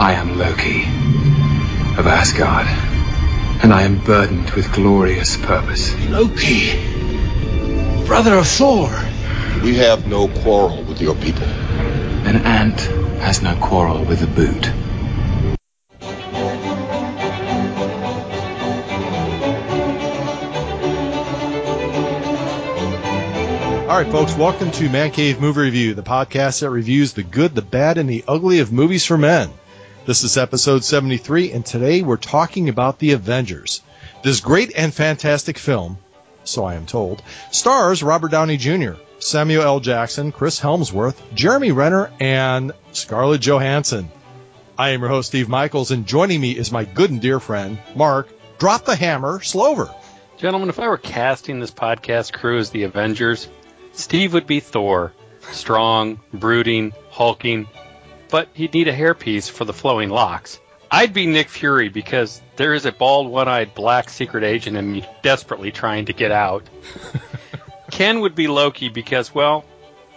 I am Loki of Asgard, and I am burdened with glorious purpose. Loki, brother of Thor. We have no quarrel with your people. An ant has no quarrel with a boot. All right, folks, welcome to Man Cave Movie Review, the podcast that reviews the good, the bad, and the ugly of movies for men. This is episode 73, and today we're talking about The Avengers. This great and fantastic film, so I am told, stars Robert Downey Jr., Samuel L. Jackson, Chris Hemsworth, Jeremy Renner, and Scarlett Johansson. I am your host, Steve Michaels, and joining me is my good and dear friend, Mark, Drop the Hammer, Slover. Gentlemen, if I were casting this podcast crew as the Avengers, Steve would be Thor. Strong, brooding, hulking, but he'd need a hairpiece for the flowing locks. I'd be Nick Fury because there is a bald, one eyed black secret agent in me desperately trying to get out. Ken would be Loki because, well,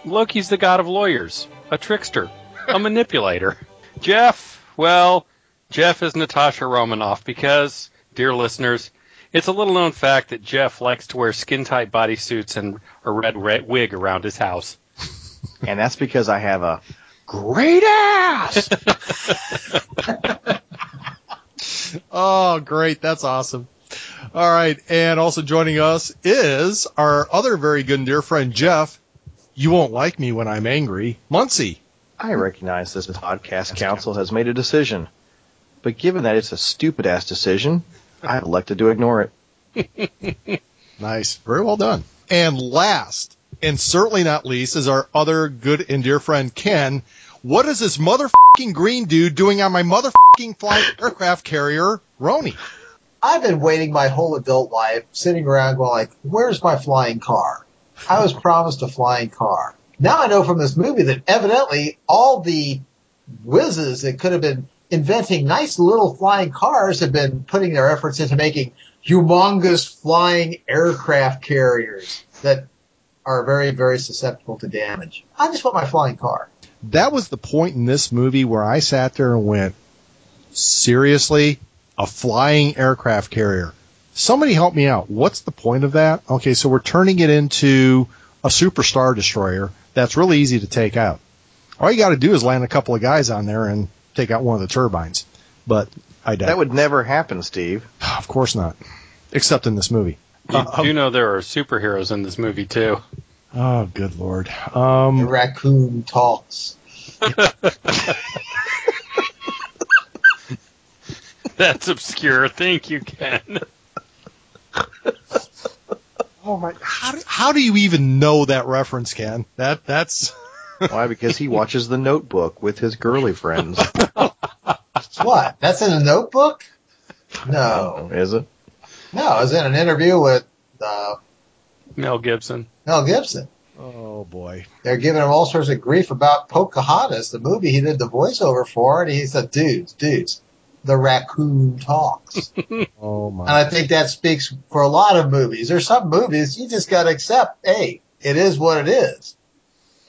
Loki's the god of lawyers, a trickster, a manipulator. Jeff, well, Jeff is Natasha Romanoff because, dear listeners, it's a little known fact that Jeff likes to wear skin tight bodysuits and a red, red wig around his house. And that's because I have a great ass. Oh, great. That's awesome. All right. And also joining us is our other very good and dear friend, Jeff. You won't like me when I'm angry. Muncie. I recognize this podcast council has made a decision, but given that it's a stupid ass decision, I've elected to ignore it. Nice. Very well done. And last, and certainly not least, is our other good and dear friend, Ken. What is this motherfucking green dude doing on my motherfucking flying aircraft carrier, Roni? I've been waiting my whole adult life, sitting around going like, where's my flying car? I was promised a flying car. Now I know from this movie that evidently all the whizzes that could have been inventing nice little flying cars have been putting their efforts into making humongous flying aircraft carriers that are very, very susceptible to damage. I just want my flying car. That was the point in this movie where I sat there and went, seriously? A flying aircraft carrier. Somebody help me out. What's the point of that? Okay, so we're turning it into a superstar destroyer that's really easy to take out. All you got to do is land a couple of guys on there and take out one of the turbines. But I doubt. That would never happen, Steve. of course not, except in this movie. You Uh, do know there are superheroes in this movie too. Oh, good lord. The Um, raccoon talks. That's obscure. Thank you, Ken. oh my! How do, how do you even know that reference, Ken? That that's Why? Because he watches The Notebook with his girly friends. What? That's in a notebook? No. Is it? No, I was in an interview with uh, Mel Gibson. Mel Gibson. oh boy. They're giving him all sorts of grief about Pocahontas, the movie he did the voiceover for, and he said, dudes, dudes, the raccoon talks. Oh my. and! I think that speaks for a lot of movies. There's some movies you just gotta accept, hey, it is what it is.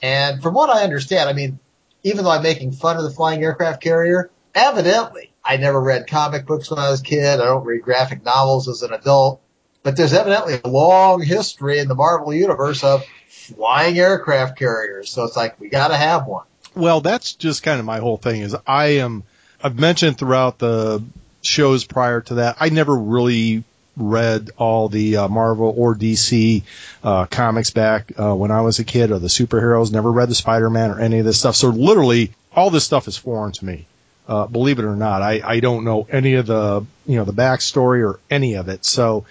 And from what I understand, I mean, even though I'm making fun of the flying aircraft carrier, evidently, I never read comic books when I was a kid. I don't read graphic novels as an adult. But there's evidently a long history in the Marvel universe of flying aircraft carriers. So it's like, we gotta have one. Well, that's just kind of my whole thing. Is I am. I've mentioned throughout the shows prior to that, I never really read all the uh, Marvel or DC uh, comics back uh, when I was a kid, or the superheroes. Never read the Spider-Man or any of this stuff. So literally, all this stuff is foreign to me. Uh, believe it or not, I, I don't know any of the you know the backstory or any of it. So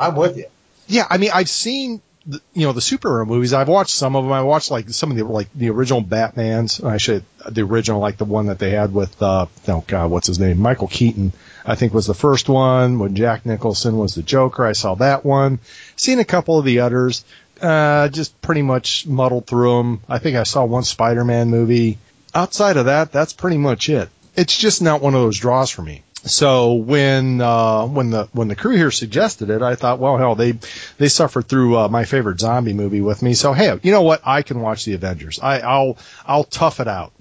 I'm with you. yeah, I mean, I've seen you know the superhero movies. I've watched some of them. I watched like some of the like the original Batman's. I should the original like the one that they had with uh oh god, what's his name? Michael Keaton. I think was the first one when Jack Nicholson was the Joker. I saw that one. Seen a couple of the others. Uh, just pretty much muddled through them. I think I saw one Spider-Man movie. Outside of that, that's pretty much it. It's just not one of those draws for me. So when uh, when the when the crew here suggested it, I thought, well, hell, they they suffered through uh, my favorite zombie movie with me. So hey, you know what? I can watch the Avengers. I, I'll I'll tough it out.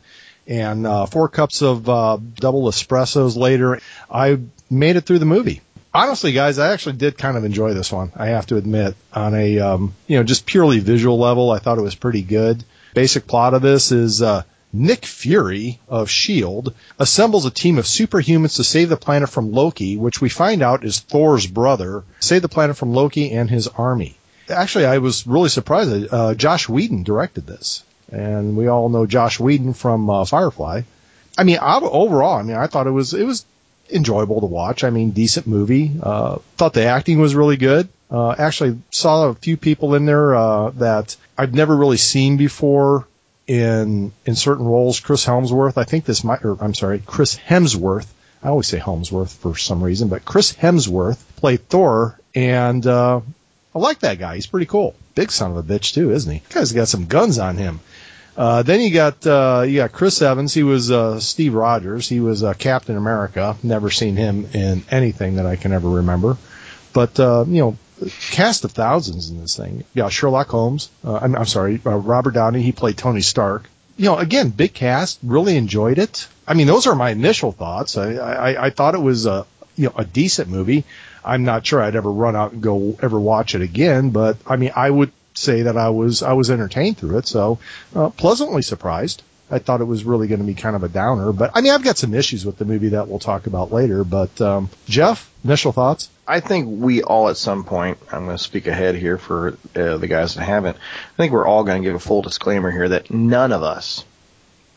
And uh, four cups of uh, double espressos later, I made it through the movie. Honestly, guys, I actually did kind of enjoy this one. I have to admit, on a um, you know just purely visual level, I thought it was pretty good. Basic plot of this is uh, Nick Fury of S.H.I.E.L.D. assembles a team of superhumans to save the planet from Loki, which we find out is Thor's brother, save the planet from Loki and his army. Actually, I was really surprised that uh, Joss Whedon directed this. And we all know Joss Whedon from uh, Firefly. I mean, overall, I mean, I thought it was, it was enjoyable to watch. I mean, decent movie. Uh, thought the acting was really good. Uh, actually saw a few people in there, uh, that I've never really seen before in in certain roles. Chris Helmsworth, I think this might, or I'm sorry, Chris Hemsworth. I always say Helmsworth for some reason, but Chris Hemsworth played Thor, and uh, I like that guy. He's pretty cool. Big son of a bitch too, isn't he? guy's got some guns on him. Uh, then you got uh, you got Chris Evans. He was uh, Steve Rogers. He was uh, Captain America. Never seen him in anything that I can ever remember. But uh, you know, cast of thousands in this thing. Yeah, Sherlock Holmes. Uh, I'm, I'm sorry, uh, Robert Downey. He played Tony Stark. You know, again, big cast. Really enjoyed it. I mean, those are my initial thoughts. I, I, I thought it was a you know a decent movie. I'm not sure I'd ever run out and go ever watch it again, but I mean, I would say that I was I was entertained through it. So uh, pleasantly surprised. I thought it was really going to be kind of a downer, but I mean, I've got some issues with the movie that we'll talk about later. But um, Jeff, initial thoughts? I think we all at some point, I'm going to speak ahead here for uh, the guys that haven't. I think we're all going to give a full disclaimer here that none of us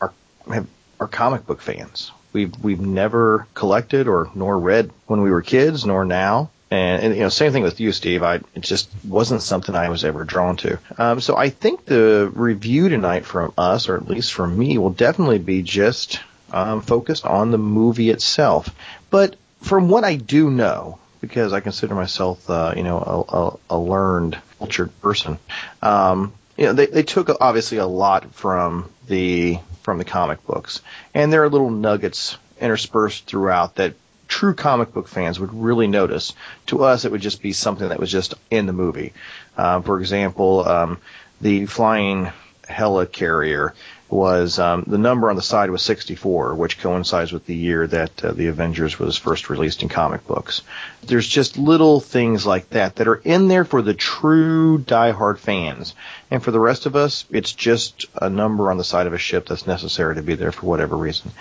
are have, are comic book fans. We've we've never collected or nor read when we were kids, nor now. And, and, you know, same thing with you, Steve. I it just wasn't something I was ever drawn to. Um, so I think the review tonight from us, or at least from me, will definitely be just um, focused on the movie itself. But from what I do know, because I consider myself, uh, you know, a, a, a learned, cultured person, um, you know, they, they took obviously a lot from the from the comic books, and there are little nuggets interspersed throughout that true comic book fans would really notice. To us, it would just be something that was just in the movie. Uh, for example, um, the flying helicarrier was um, the number on the side was 64, which coincides with the year that uh, the Avengers was first released in comic books. There's just little things like that that are in there for the true diehard fans, and for the rest of us, it's just a number on the side of a ship that's necessary to be there for whatever reason.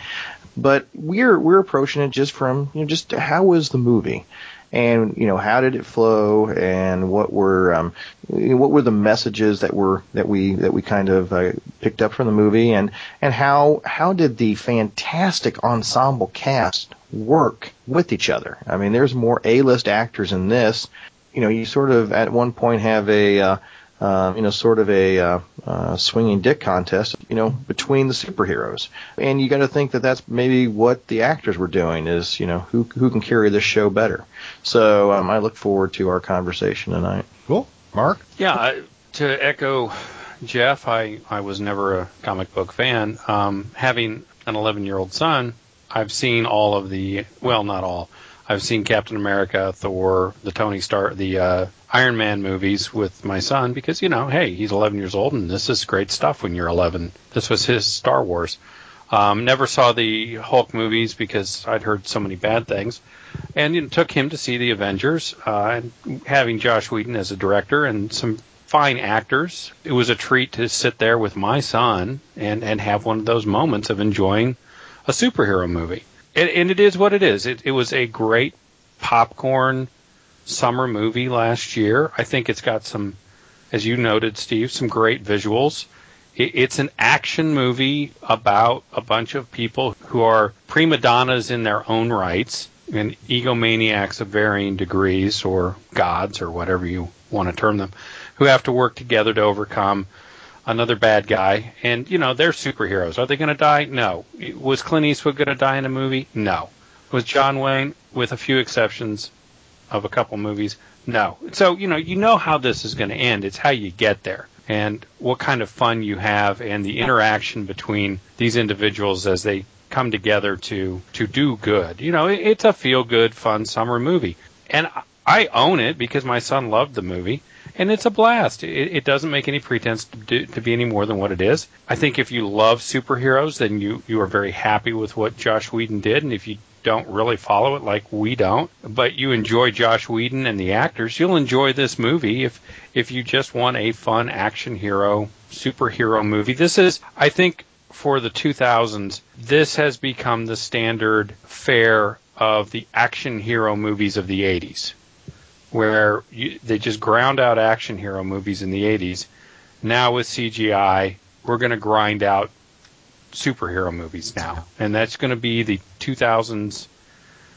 But we're we're approaching it just from you know just how was the movie, and you know how did it flow, and what were um, what were the messages that were that we that we kind of uh, picked up from the movie, and and how how did the fantastic ensemble cast work with each other? I mean, there's more A-list actors in this. You know, you sort of at one point have a uh, uh, you know, sort of a uh, uh, swinging dick contest, you know, between the superheroes. And you got to think that that's maybe what the actors were doing is, you know, who who can carry this show better. So um, I look forward to our conversation tonight. Cool, Mark. Yeah, to echo Jeff, I I was never a comic book fan. Um, having an 11 year old son, I've seen all of the well, not all. I've seen Captain America, Thor, the Tony Stark, the uh, Iron Man movies with my son because, you know, hey, he's 11 years old and this is great stuff when you're 11. This was his Star Wars. Um, never saw the Hulk movies because I'd heard so many bad things. And it took him to see the Avengers, uh, and having Joss Whedon as a director and some fine actors. It was a treat to sit there with my son and, and have one of those moments of enjoying a superhero movie. And, and it is what it is. It, it was a great popcorn summer movie last year. I think it's got some, as you noted, Steve, some great visuals. It's an action movie about a bunch of people who are prima donnas in their own rights and egomaniacs of varying degrees or gods or whatever you want to term them who have to work together to overcome another bad guy. And, you know, they're superheroes. Are they going to die? No. Was Clint Eastwood going to die in a movie? No. Was John Wayne, with a few exceptions, of a couple movies? No. So, you know, you know how this is going to end. It's how you get there and what kind of fun you have and the interaction between these individuals as they come together to to do good. You know, it's a feel good, fun summer movie. And I own it because my son loved the movie and it's a blast. It, it doesn't make any pretense to, do, to be any more than what it is. I think if you love superheroes, then you you are very happy with what Joss Whedon did, and if you don't really follow it like we don't, but you enjoy Joss Whedon and the actors, you'll enjoy this movie if if you just want a fun action hero superhero movie. This is, I think, for the 2000s, this has become the standard fare of the action hero movies of the 80s, where you, they just ground out action hero movies in the 80s. Now with CGI, we're going to grind out superhero movies now, and that's going to be the 2000s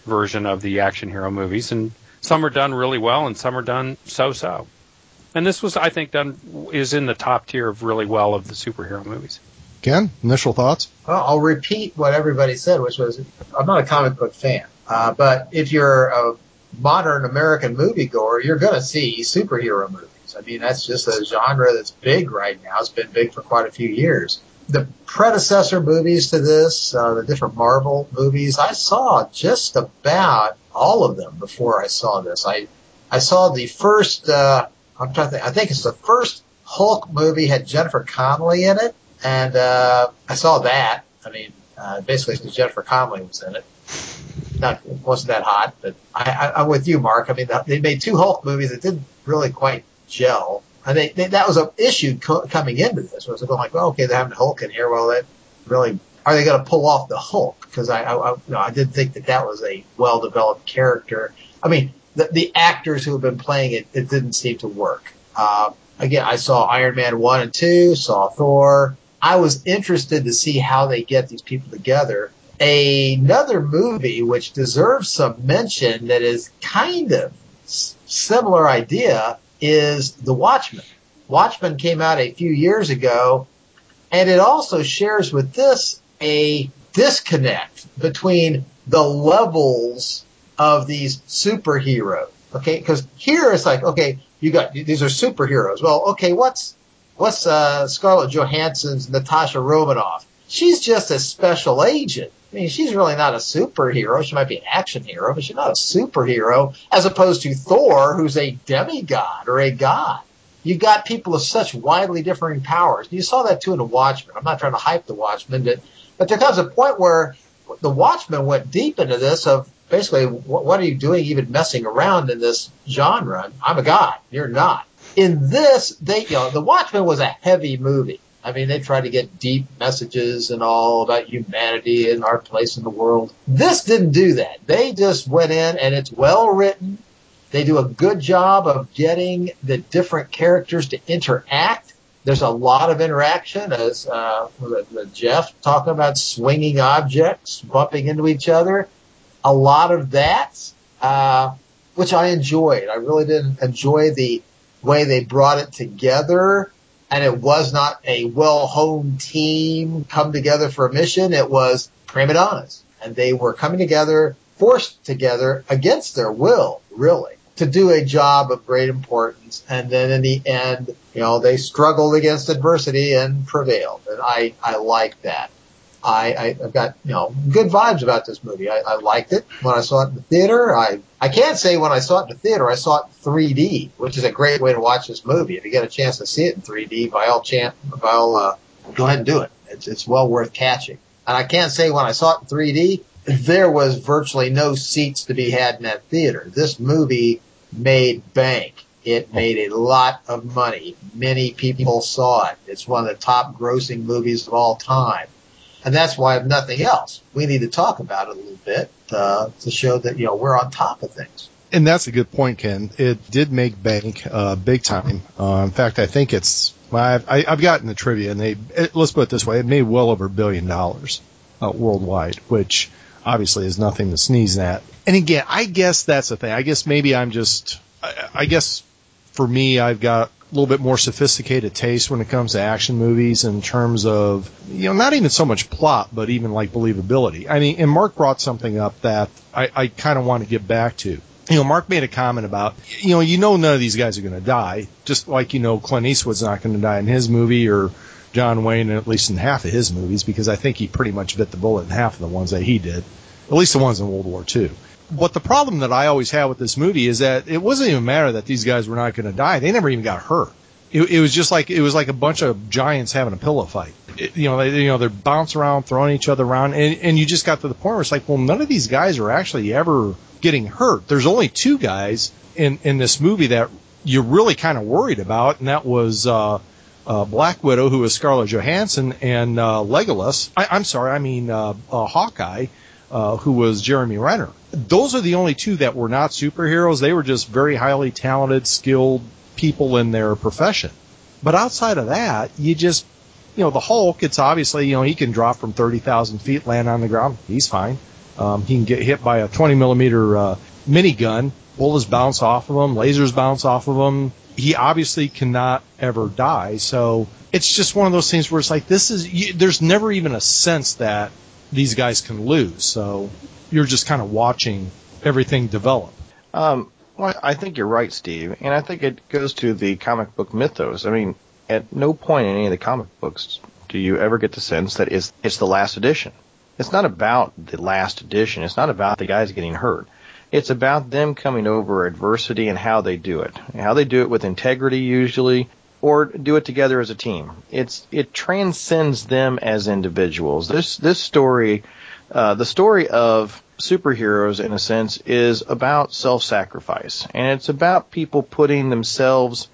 version of the action hero movies. And some are done really well, and some are done so-so. And this was, I think, done is in the top tier of really well of the superhero movies. Ken, initial thoughts? Well, I'll repeat what everybody said, which was I'm not a comic book fan, uh, but if you're a modern American moviegoer, you're going to see superhero movies. I mean, that's just a genre that's big right now. It's been big for quite a few years. The predecessor movies to this, uh, the different Marvel movies, I saw just about all of them before I saw this. I I saw the first. Uh, I'm trying to think. I think it's the first Hulk movie had Jennifer Connelly in it, and uh, I saw that. I mean, uh, basically Jennifer Connelly was in it. Not wasn't that hot, but I, I, I'm with you, Mark. I mean, they made two Hulk movies that didn't really quite gel. And they, they, that was an issue co- coming into this. Was going like, well, okay, they're having Hulk in here. Well, that really are they going to pull off the Hulk? Because I, I, I, you know, I didn't think that that was a well developed character. I mean, the, the actors who have been playing it, it didn't seem to work. Uh, again, I saw Iron Man 1 and 2, saw Thor. I was interested to see how they get these people together. Another movie which deserves some mention that is kind of similar idea is The Watchmen. Watchmen came out a few years ago, and it also shares with this a disconnect between the levels of these superheroes. Okay, because here it's like, okay, you got these are superheroes. Well, okay, what's what's uh, Scarlett Johansson's Natasha Romanoff? She's just a special agent. I mean, she's really not a superhero. She might be an action hero, but she's not a superhero. As opposed to Thor, who's a demigod or a god. You got people of such widely differing powers. You saw that too in the Watchmen. I'm not trying to hype the Watchmen, but but there comes a point where the Watchmen went deep into this of basically, what, what are you doing even messing around in this genre? I'm a god. You're not. In this, they, you know, The Watchmen was a heavy movie. I mean, they try to get deep messages and all about humanity and our place in the world. This didn't do that. They just went in and it's well written. They do a good job of getting the different characters to interact. There's a lot of interaction as uh, Jeff talking about swinging objects, bumping into each other a lot of that, uh, which I enjoyed. I really did enjoy the way they brought it together. And it was not a well-honed team come together for a mission. It was prima donnas. And they were coming together, forced together against their will, really, to do a job of great importance. And then in the end, you know, they struggled against adversity and prevailed. And I, I like that. I, I got you know good vibes about this movie. I, I liked it when I saw it in the theater. I I can't say when I saw it in the theater I saw it in 3D, which is a great way to watch this movie. If you get a chance to see it in 3D, by all chance, by all uh, go ahead and do it. It's it's well worth catching. And I can't say when I saw it in 3D there was virtually no seats to be had in that theater. This movie made bank. It made a lot of money. Many people saw it. It's one of the top grossing movies of all time. And that's why, if nothing else, we need to talk about it a little bit uh, to show that you know we're on top of things. And that's a good point, Ken. It did make bank uh, big time. Uh, in fact, I think it's I've, I, have gotten the trivia, and they it, let's put it this way: it made well over a billion dollars uh, worldwide, which obviously is nothing to sneeze at. And again, I guess that's the thing. I guess maybe I'm just, I, I guess for me, I've got little bit more sophisticated taste when it comes to action movies in terms of, you know, not even so much plot, but even like believability. I mean, and Mark brought something up that I, I kind of want to get back to. You know, Mark made a comment about, you know, you know none of these guys are going to die, just like you know Clint Eastwood's not going to die in his movie or John Wayne, at least in half of his movies, because I think he pretty much bit the bullet in half of the ones that he did, at least the ones in World War II. But the problem that I always had with this movie is that it wasn't even matter that these guys were not going to die. They never even got hurt. It, it was just like it was like a bunch of giants having a pillow fight. It, you know, they, you know, they're bouncing around, throwing each other around, and, and you just got to the point where it's like, well, none of these guys are actually ever getting hurt. There's only two guys in in this movie that you're really kind of worried about, and that was uh, uh, Black Widow, who was Scarlett Johansson, and uh, Legolas. I, I'm sorry, I mean uh, uh, Hawkeye, uh, who was Jeremy Renner. Those are the only two that were not superheroes. They were just very highly talented, skilled people in their profession. But outside of that, you just, you know, the Hulk, it's obviously, you know, he can drop from 30,000 feet, land on the ground. He's fine. Um, he can get hit by a 20 millimeter uh, minigun. Bullets bounce off of him. Lasers bounce off of him. He obviously cannot ever die. So it's just one of those things where it's like, this is, you, there's never even a sense that these guys can lose. So you're just kind of watching everything develop. Um, well, I think you're right, Steve, and I think it goes to the comic book mythos. I mean, at no point in any of the comic books do you ever get the sense that it's it's the last edition. It's not about the last edition. It's not about the guys getting hurt. It's about them coming over adversity and how they do it. How they do it with integrity usually or do it together as a team. It's it transcends them as individuals. This this story uh, the story of superheroes, in a sense, is about self-sacrifice, and it's about people putting themselves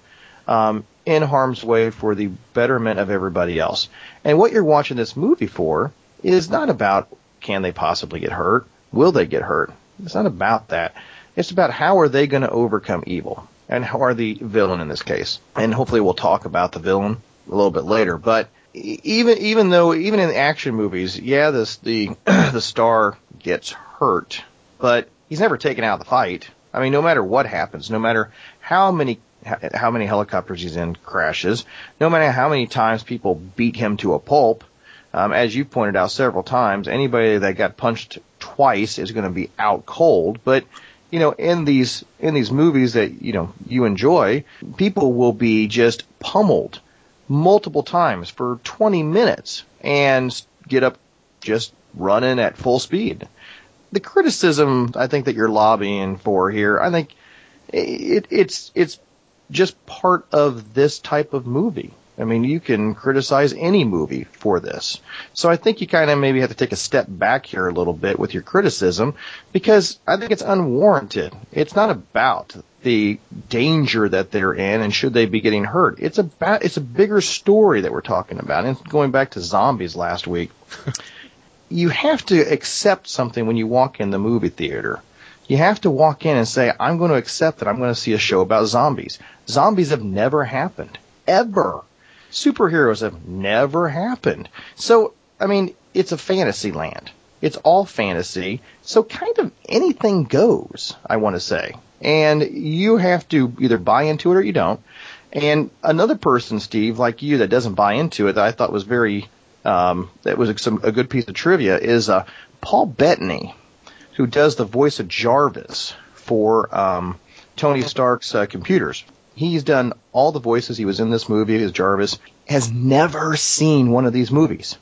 um, in harm's way for the betterment of everybody else. And what you're watching this movie for is not about can they possibly get hurt, will they get hurt. It's not about that. It's about how are they going to overcome evil, and how are the villain in this case. And hopefully, we'll talk about the villain a little bit later, but even even though even in action movies, yeah, this the the star gets hurt, but he's never taken out of the fight. I mean, no matter what happens, no matter how many how many helicopters he's in crashes, no matter how many times people beat him to a pulp, um, as you pointed out several times, anybody that got punched twice is going to be out cold. But you know, in these in these movies that you know you enjoy, people will be just pummeled multiple times for 20 minutes and get up just running at full speed. The criticism I think that you're lobbying for here, I think it, it's it's just part of this type of movie. I mean, you can criticize any movie for this. So I think you kind of maybe have to take a step back here a little bit with your criticism because I think it's unwarranted. It's not about the danger that they're in and should they be getting hurt. It's about it's a bigger story that we're talking about. And going back to zombies last week, you have to accept something when you walk in the movie theater. You have to walk in and say, I'm going to accept that I'm going to see a show about zombies. Zombies have never happened. Ever. Superheroes have never happened. So, I mean, it's a fantasy land. It's all fantasy. So kind of anything goes, I want to say and you have to either buy into it or you don't. And another person, Steve, like you, that doesn't buy into it, that I thought was very, um, that was some, a good piece of trivia, is uh, Paul Bettany, who does the voice of Jarvis for um, Tony Stark's uh, computers. He's done all the voices. He was in this movie as Jarvis. Has never seen one of these movies,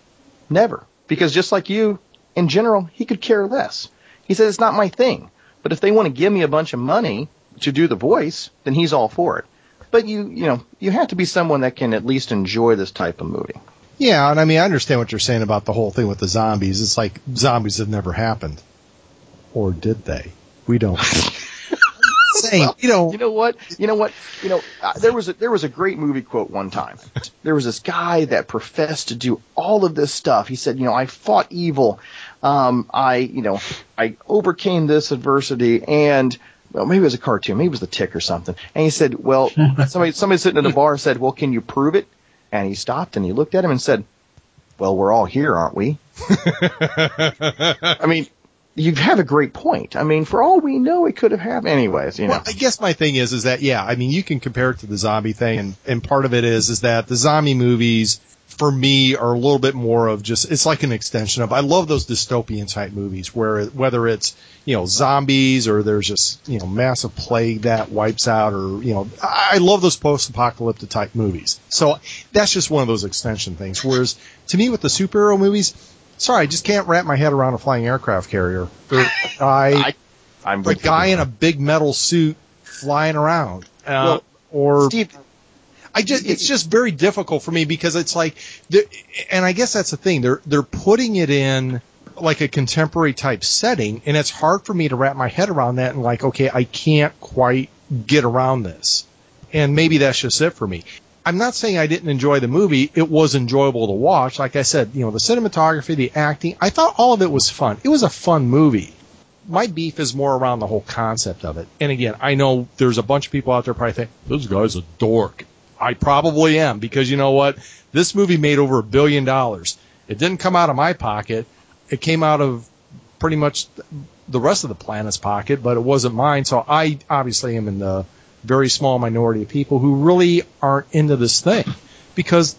never, because just like you, in general, he could care less. He said it's not my thing. But if they want to give me a bunch of money to do the voice, then he's all for it. But you, you know, you have to be someone that can at least enjoy this type of movie. Yeah, and I mean, I understand what you're saying about the whole thing with the zombies. It's like zombies have never happened, or did they? We don't. saying, well, you know, you know what, you know what, you know, uh, there was a there was a great movie quote one time. There was this guy that professed to do all of this stuff. He said, you know, I fought evil, um, I, you know, I overcame this adversity and well, maybe it was a cartoon, maybe it was the tick or something. And he said, well, somebody, somebody sitting in the bar said, well, can you prove it? And he stopped and he looked at him and said, well, we're all here, aren't we? I mean, you have a great point. I mean, for all we know, it could have happened anyways. You know. Well, I guess my thing is, is that yeah, I mean, you can compare it to the zombie thing, and and part of it is, is that the zombie movies for me are a little bit more of just it's like an extension of I love those dystopian type movies where whether it's you know zombies or there's just you know massive plague that wipes out or you know I love those post-apocalyptic type movies. So that's just one of those extension things. Whereas to me with the superhero movies, sorry, I just can't wrap my head around a flying aircraft carrier. I I'm a guy in a big metal suit flying around. Uh, Well, or Steve, I just it's just very difficult for me because it's like, and I guess that's the thing they're they're putting it in like a contemporary type setting and it's hard for me to wrap my head around that and like okay I can't quite get around this and maybe that's just it for me. I'm not saying I didn't enjoy the movie. It was enjoyable to watch. Like I said, you know, the cinematography, the acting, I thought all of it was fun. It was a fun movie. My beef is more around the whole concept of it. And again, I know there's a bunch of people out there probably think, this guy's a dork. I probably am because you know what? This movie made over a billion dollars. It didn't come out of my pocket. It came out of pretty much the rest of the planet's pocket, but it wasn't mine. So I obviously am in the very small minority of people who really aren't into this thing because,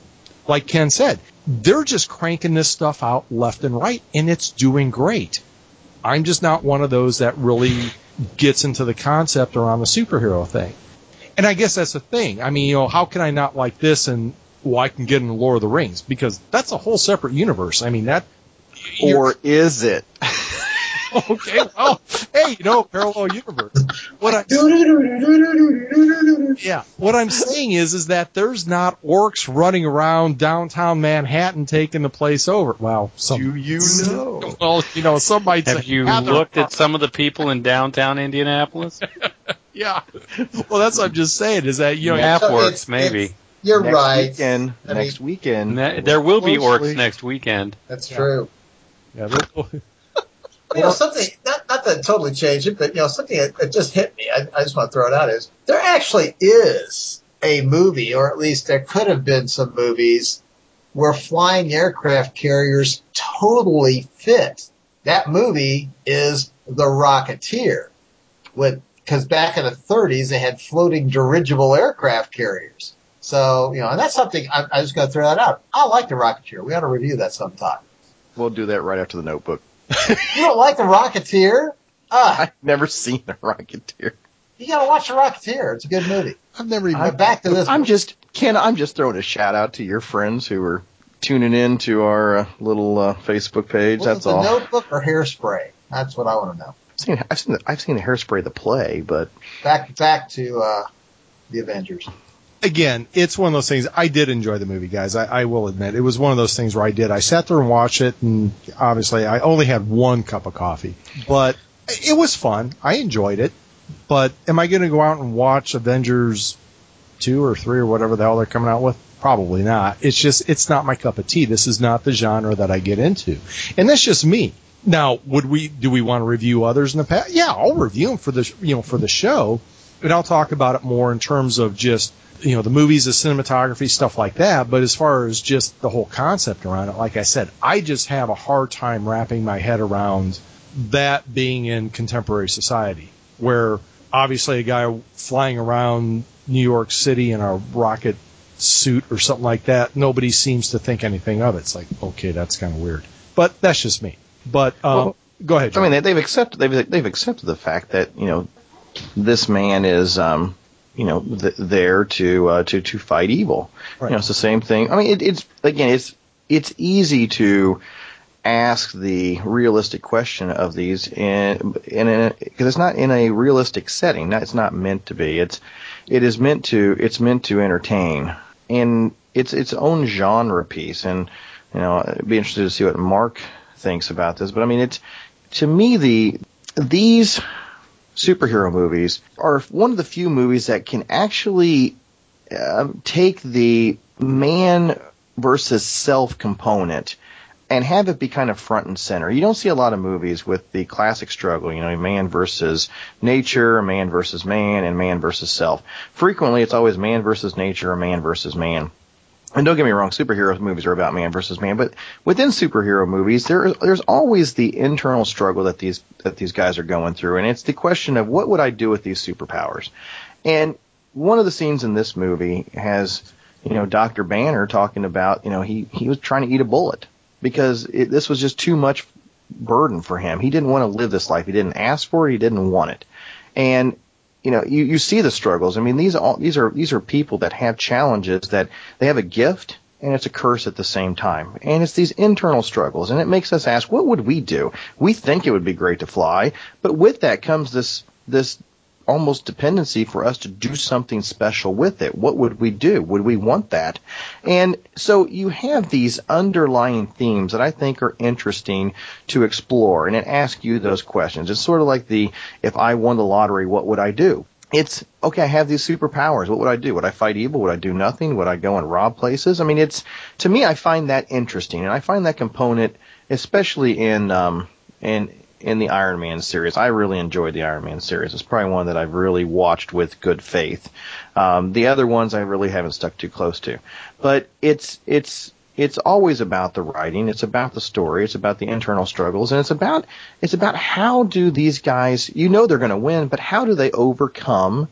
like Ken said, they're just cranking this stuff out left and right, and it's doing great. I'm just not one of those that really gets into the concept around the superhero thing. And I guess that's the thing. I mean, you know, how can I not like this and well, I can get into Lord of the Rings because that's a whole separate universe. I mean, that or is it? okay, well, hey, you know, parallel universe. What I yeah, what I'm saying is, is that there's not orcs running around downtown Manhattan taking the place over. Well, some Do you know? well, you know, some might Have say, you "Yeah, looked at some of the people in downtown Indianapolis? Yeah, well, that's what I'm just saying is that you know, Map So works, it's- memaybe. it's- You're next right. Weekend, I next weekend. Ne- there will be orcs next weekend. That's true. yeah, You know, something, not, not to totally change it, but, you know, something that, that just hit me, I, I just want to throw it out is, there actually is a movie, or at least there could have been some movies, where flying aircraft carriers totally fit. That movie is The Rocketeer. With, cause back in the 30s, they had floating dirigible aircraft carriers. So, you know, and that's something, I, I was going to throw that out. I like The Rocketeer. We ought to review that sometime. We'll do that right after the Notebook. You don't like The Rocketeer? Ah, I've never seen the Rocketeer. You gotta watch The Rocketeer. It's a good movie. I've never even. But back to this. I'm just Ken. I'm just throwing a shout out to your friends who are tuning in to our uh, little uh, Facebook page. was That's it the all. Notebook or Hairspray? That's what I want to know. I've seen I've seen the, I've seen the Hairspray the play, but Back back to uh, the Avengers. Again, it's one of those things. I did enjoy the movie, guys. I, I will admit it was one of those things where I did. I sat there and watched it, and obviously, I only had one cup of coffee, but it was fun. I enjoyed it. But am I going to go out and watch Avengers two or three or whatever the hell they're coming out with? Probably not. It's just it's not my cup of tea. This is not the genre that I get into, and that's just me. Now, would we do we want to review others in the past? Yeah, I'll review them for the you know for the show, and I'll talk about it more in terms of just you know the movies, the cinematography, stuff like that. But as far as just the whole concept around it, like I said, I just have a hard time wrapping my head around that being in contemporary society, where obviously a guy flying around New York City in a rocket suit or something like that, nobody seems to think anything of it. It's like, okay, that's kind of weird. But that's just me. But um, Well, go ahead. I mean they, they've accepted they've they've accepted the fact that you know this man is um you know th- there to uh, to to fight evil. Right. You know, it's the same thing. I mean, it, it's again, it's it's easy to ask the realistic question of these in in because it's not in a realistic setting. Not, it's not meant to be. It's it is meant to it's meant to entertain, and it's its own genre piece. And you know, I'd be interested to see what Mark thinks about this. But I mean, it's to me the these superhero movies are one of the few movies that can actually um, take the man versus self component and have it be kind of front and center. You don't see a lot of movies with the classic struggle, you know, man versus nature, man versus man, and man versus self. Frequently, it's always man versus nature or man versus man. And don't get me wrong, superhero movies are about man versus man, but within superhero movies, there there's always the internal struggle that these that these guys are going through, and it's the question of what would I do with these superpowers. And one of the scenes in this movie has, you know, Doctor Banner talking about, you know, he he was trying to eat a bullet because it, this was just too much burden for him. He didn't want to live this life. He didn't ask for it. He didn't want it. And you know, you, you see the struggles. I mean, these all these are these are people that have challenges that they have a gift and it's a curse at the same time. And it's these internal struggles, and it makes us ask, what would we do? We think it would be great to fly, but with that comes this this almost dependency for us to do something special with it. What would we do? Would we want that? And so you have these underlying themes that I think are interesting to explore and it asks you those questions. It's sort of like the if I won the lottery, what would I do? It's okay, I have these superpowers. What would I do? Would I fight evil? Would I do nothing? Would I go and rob places? I mean, it's to me, I find that interesting, and I find that component, especially in um, in in the Iron Man series. I really enjoyed the Iron Man series. It's probably one that I've really watched with good faith. Um, the other ones I really haven't stuck too close to, but it's it's it's always about the writing. It's about the story. It's about the internal struggles, and it's about it's about how do these guys? You know they're going to win, but how do they overcome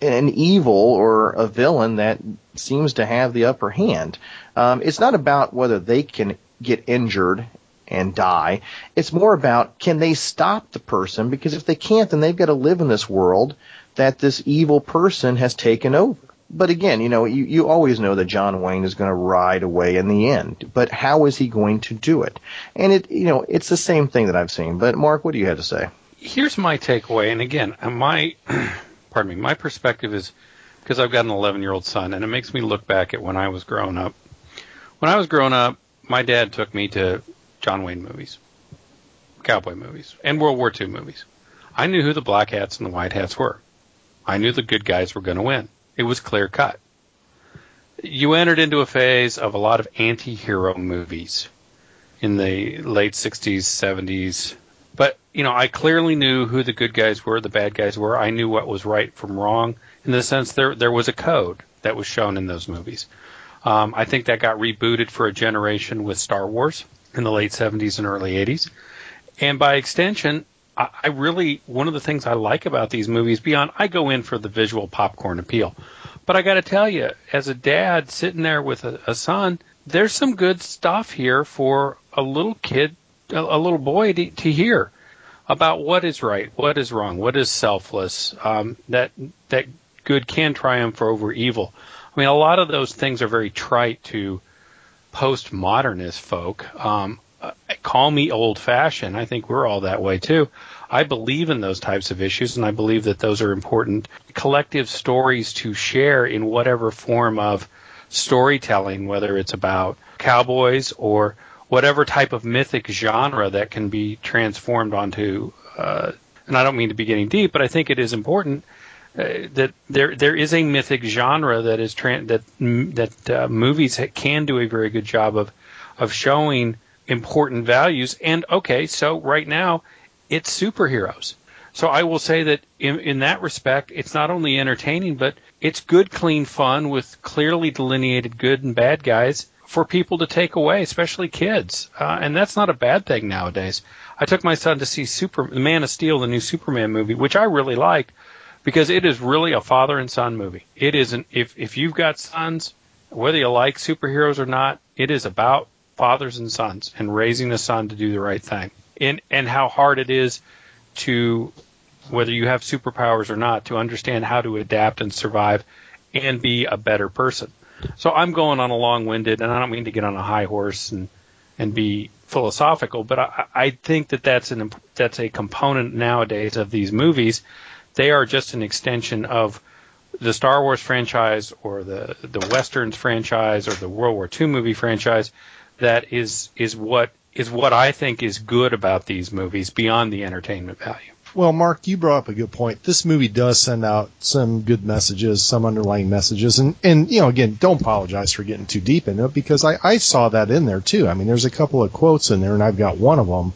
an evil or a villain that seems to have the upper hand? Um, it's not about whether they can get injured and die. It's more about can they stop the person? Because if they can't, then they've got to live in this world that this evil person has taken over. But again, you know, you, you always know that John Wayne is going to ride away in the end. But how is he going to do it? And it, you know, it's the same thing that I've seen. But Mark, what do you have to say? Here's my takeaway, and again, uh, my, pardon me, my perspective is because I've got an 11 year old son, and it makes me look back at when I was growing up. When I was growing up, my dad took me to John Wayne movies, cowboy movies, and World War II movies. I knew who the black hats and the white hats were. I knew the good guys were going to win. It was clear cut. You entered into a phase of a lot of anti-hero movies in the late 60s, 70s. But, you know, I clearly knew who the good guys were, the bad guys were. I knew what was right from wrong in the sense there there was a code that was shown in those movies. Um, I think that got rebooted for a generation with Star Wars in the late 70s and early 80s. And by extension, I, I really, one of the things I like about these movies, beyond, I go in for the visual popcorn appeal. But I got to tell you, as a dad sitting there with a, a son, there's some good stuff here for a little kid, a, a little boy to, to, hear about what is right, what is wrong, what is selfless. Um, that that good can triumph over evil. I mean, a lot of those things are very trite to postmodernist folk. Um, uh, call me old fashioned. I think we're all that way too. I believe in those types of issues, and I believe that those are important collective stories to share in whatever form of storytelling, whether it's about cowboys or whatever type of mythic genre that can be transformed onto. Uh, and I don't mean to be getting deep, but I think it is important uh, that there there is a mythic genre that is tra- that that uh, movies can do a very good job of of showing important values. And okay, so right now it's superheroes. So I will say that in, in that respect, it's not only entertaining, but it's good, clean fun with clearly delineated good and bad guys for people to take away, especially kids. Uh, and that's not a bad thing nowadays. I took my son to see Super Man of Steel, the new Superman movie, which I really liked because it is really a father and son movie. It isn't if if you've got sons, whether you like superheroes or not, it is about fathers and sons and raising a son to do the right thing. And and how hard it is to whether you have superpowers or not to understand how to adapt and survive and be a better person. So I'm going on a long-winded and I don't mean to get on a high horse and and be philosophical, but I, I think that that's an that's a component nowadays of these movies they are just an extension of the Star Wars franchise or the the westerns franchise or the World War II movie franchise that is is what is what I think is good about these movies beyond the entertainment value. Well, Mark, you brought up a good point. This movie does send out some good messages, some underlying messages, and and you know, again, don't apologize for getting too deep into it because I I saw that in there too. I mean, there's a couple of quotes in there, and I've got one of them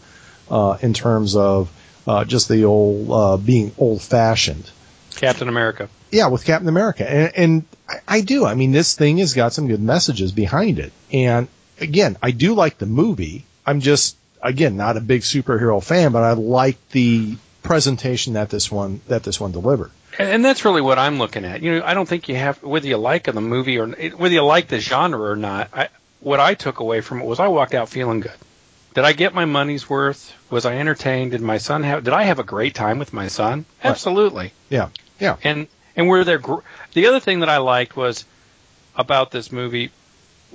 uh, in terms of uh, just the old uh, being old fashioned. Captain America. Yeah, with Captain America, and, and I, I do. I mean, this thing has got some good messages behind it, and again, I do like the movie. I'm just again not a big superhero fan, but I like the presentation that this one that this one delivered. And that's really what I'm looking at. You know, I don't think you have whether you like the movie or whether you like the genre or not. I, what I took away from it was I walked out feeling good. Did I get my money's worth? Was I entertained? Did my son have? Did I have a great time with my son? Right. Absolutely. Yeah. Yeah. And and were there? The other thing that I liked was about this movie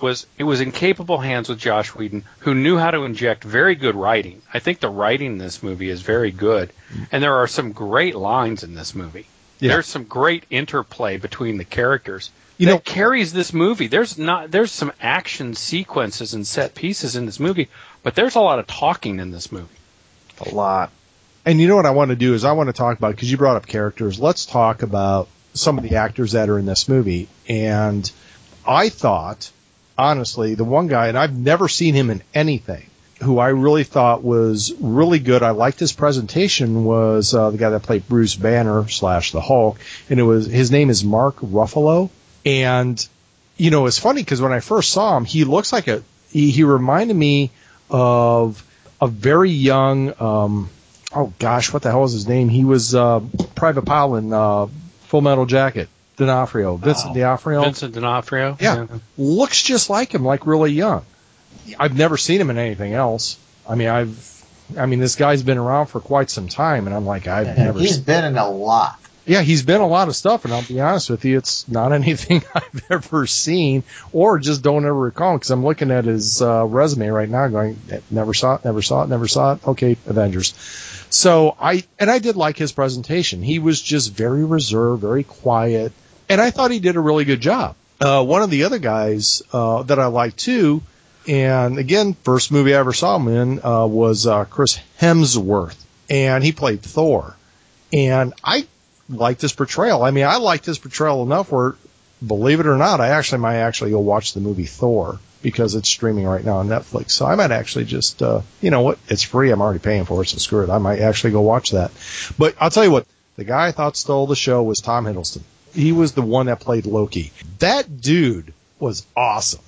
was it was in capable hands with Joss Whedon, who knew how to inject very good writing. I think the writing in this movie is very good, mm-hmm. and there are some great lines in this movie. Yeah. There's some great interplay between the characters. You that know- carries this movie. There's not there's some action sequences and set pieces in this movie, but there's a lot of talking in this movie. A lot. And you know what I want to do is I want to talk about because you brought up characters. Let's talk about some of the actors that are in this movie. And I thought, honestly, the one guy, and I've never seen him in anything, who I really thought was really good. I liked his presentation was uh, the guy that played Bruce Banner slash the Hulk, and it was his name is Mark Ruffalo. And you know, it's funny because when I first saw him, he looks like a he, he reminded me of a very young. Um, oh gosh, what the hell is his name? He was uh, Private Powell in uh, Full Metal Jacket. D'Onofrio, Vincent D'Onofrio, Vincent D'Onofrio. Yeah. looks just like him, like really young. I've never seen him in anything else. I mean, I've, I mean, this guy's been around for quite some time, and I'm like, I've And never. he's seen, been in a lot. Yeah, he's been a lot of stuff, and I'll be honest with you, it's not anything I've ever seen, or just don't ever recall. Because I'm looking at his uh, resume right now, going, never saw it, never saw it, never saw it. Okay, Avengers. So I and I did like his presentation. He was just very reserved, very quiet, and I thought he did a really good job. Uh, one of the other guys uh, that I liked too, and again, first movie I ever saw him in uh, was uh, Chris Hemsworth, and he played Thor, and I liked his portrayal. I mean, I liked his portrayal enough where, believe it or not, I actually might actually go watch the movie Thor because it's streaming right now on Netflix. So I might actually just, uh, you know what, it's free. I'm already paying for it, so screw it. I might actually go watch that. But I'll tell you what, the guy I thought stole the show was Tom Hiddleston. He was the one that played Loki. That dude was awesome.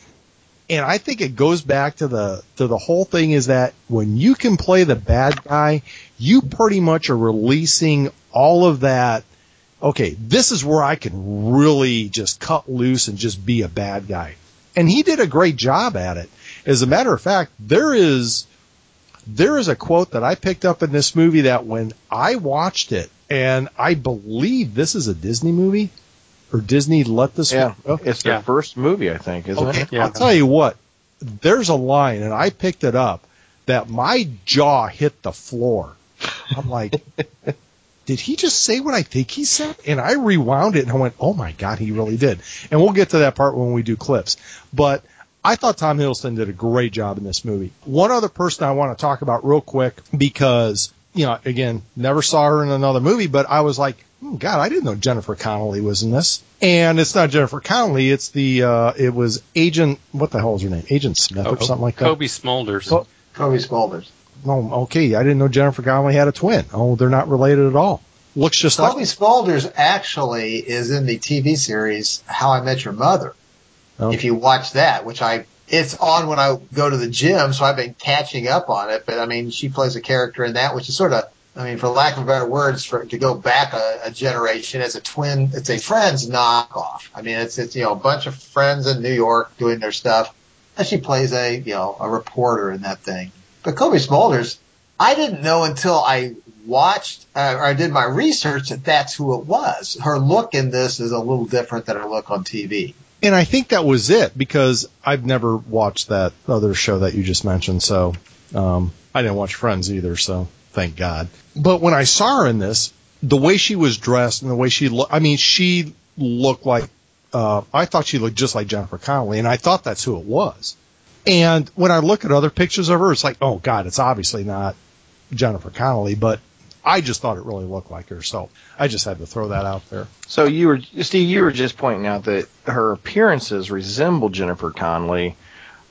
And I think it goes back to the to the whole thing is that when you can play the bad guy, you pretty much are releasing all of that okay, this is where I can really just cut loose and just be a bad guy. And he did a great job at it. As a matter of fact, there is there is a quote that I picked up in this movie that when I watched it, and I believe this is a Disney movie, or Disney let this Yeah, one go. it's their Yeah. first movie, I think, isn't Okay, it? Yeah. I'll tell you what, there's a line, and I picked it up that my jaw hit the floor. I'm like, did he just say what I think he said? And I rewound it and I went, oh my God, he really did. And we'll get to that part when we do clips. But I thought Tom Hiddleston did a great job in this movie. One other person I want to talk about real quick because, you know, again, never saw her in another movie, but I was like, oh God, I didn't know Jennifer Connelly was in this. And it's not Jennifer Connelly, it's the, uh, it was Agent, what the hell is her name? Agent Smith or something like that. Cobie Smulders. Co- Cobie Smulders. No, okay, I didn't know Jennifer Connelly had a twin. Oh, they're not related at all. Looks just Cobie like. Spalders actually is in the TV series How I Met Your Mother. Oh. If you watch that, which I, it's on when I go to the gym, so I've been catching up on it. But I mean, she plays a character in that, which is sort of, I mean, for lack of better words, for to go back a, a generation as a twin, it's a Friends knockoff. I mean, it's it's you know a bunch of friends in New York doing their stuff, and she plays a you know a reporter in that thing. But Cobie Smulders, I didn't know until I watched uh, or I did my research that that's who it was. Her look in this is a little different than her look on TV. And I think that was it because I've never watched that other show that you just mentioned. So, um, I didn't watch Friends either. So thank God. But when I saw her in this, the way she was dressed and the way she looked, I mean, she looked like, uh, I thought she looked just like Jennifer Connelly and I thought that's who it was. And when I look at other pictures of her, it's like, oh God, it's obviously not Jennifer Connelly, but I just thought it really looked like her. So I just had to throw that out there. So you were Steve, you were just pointing out that her appearances resemble Jennifer Connelly,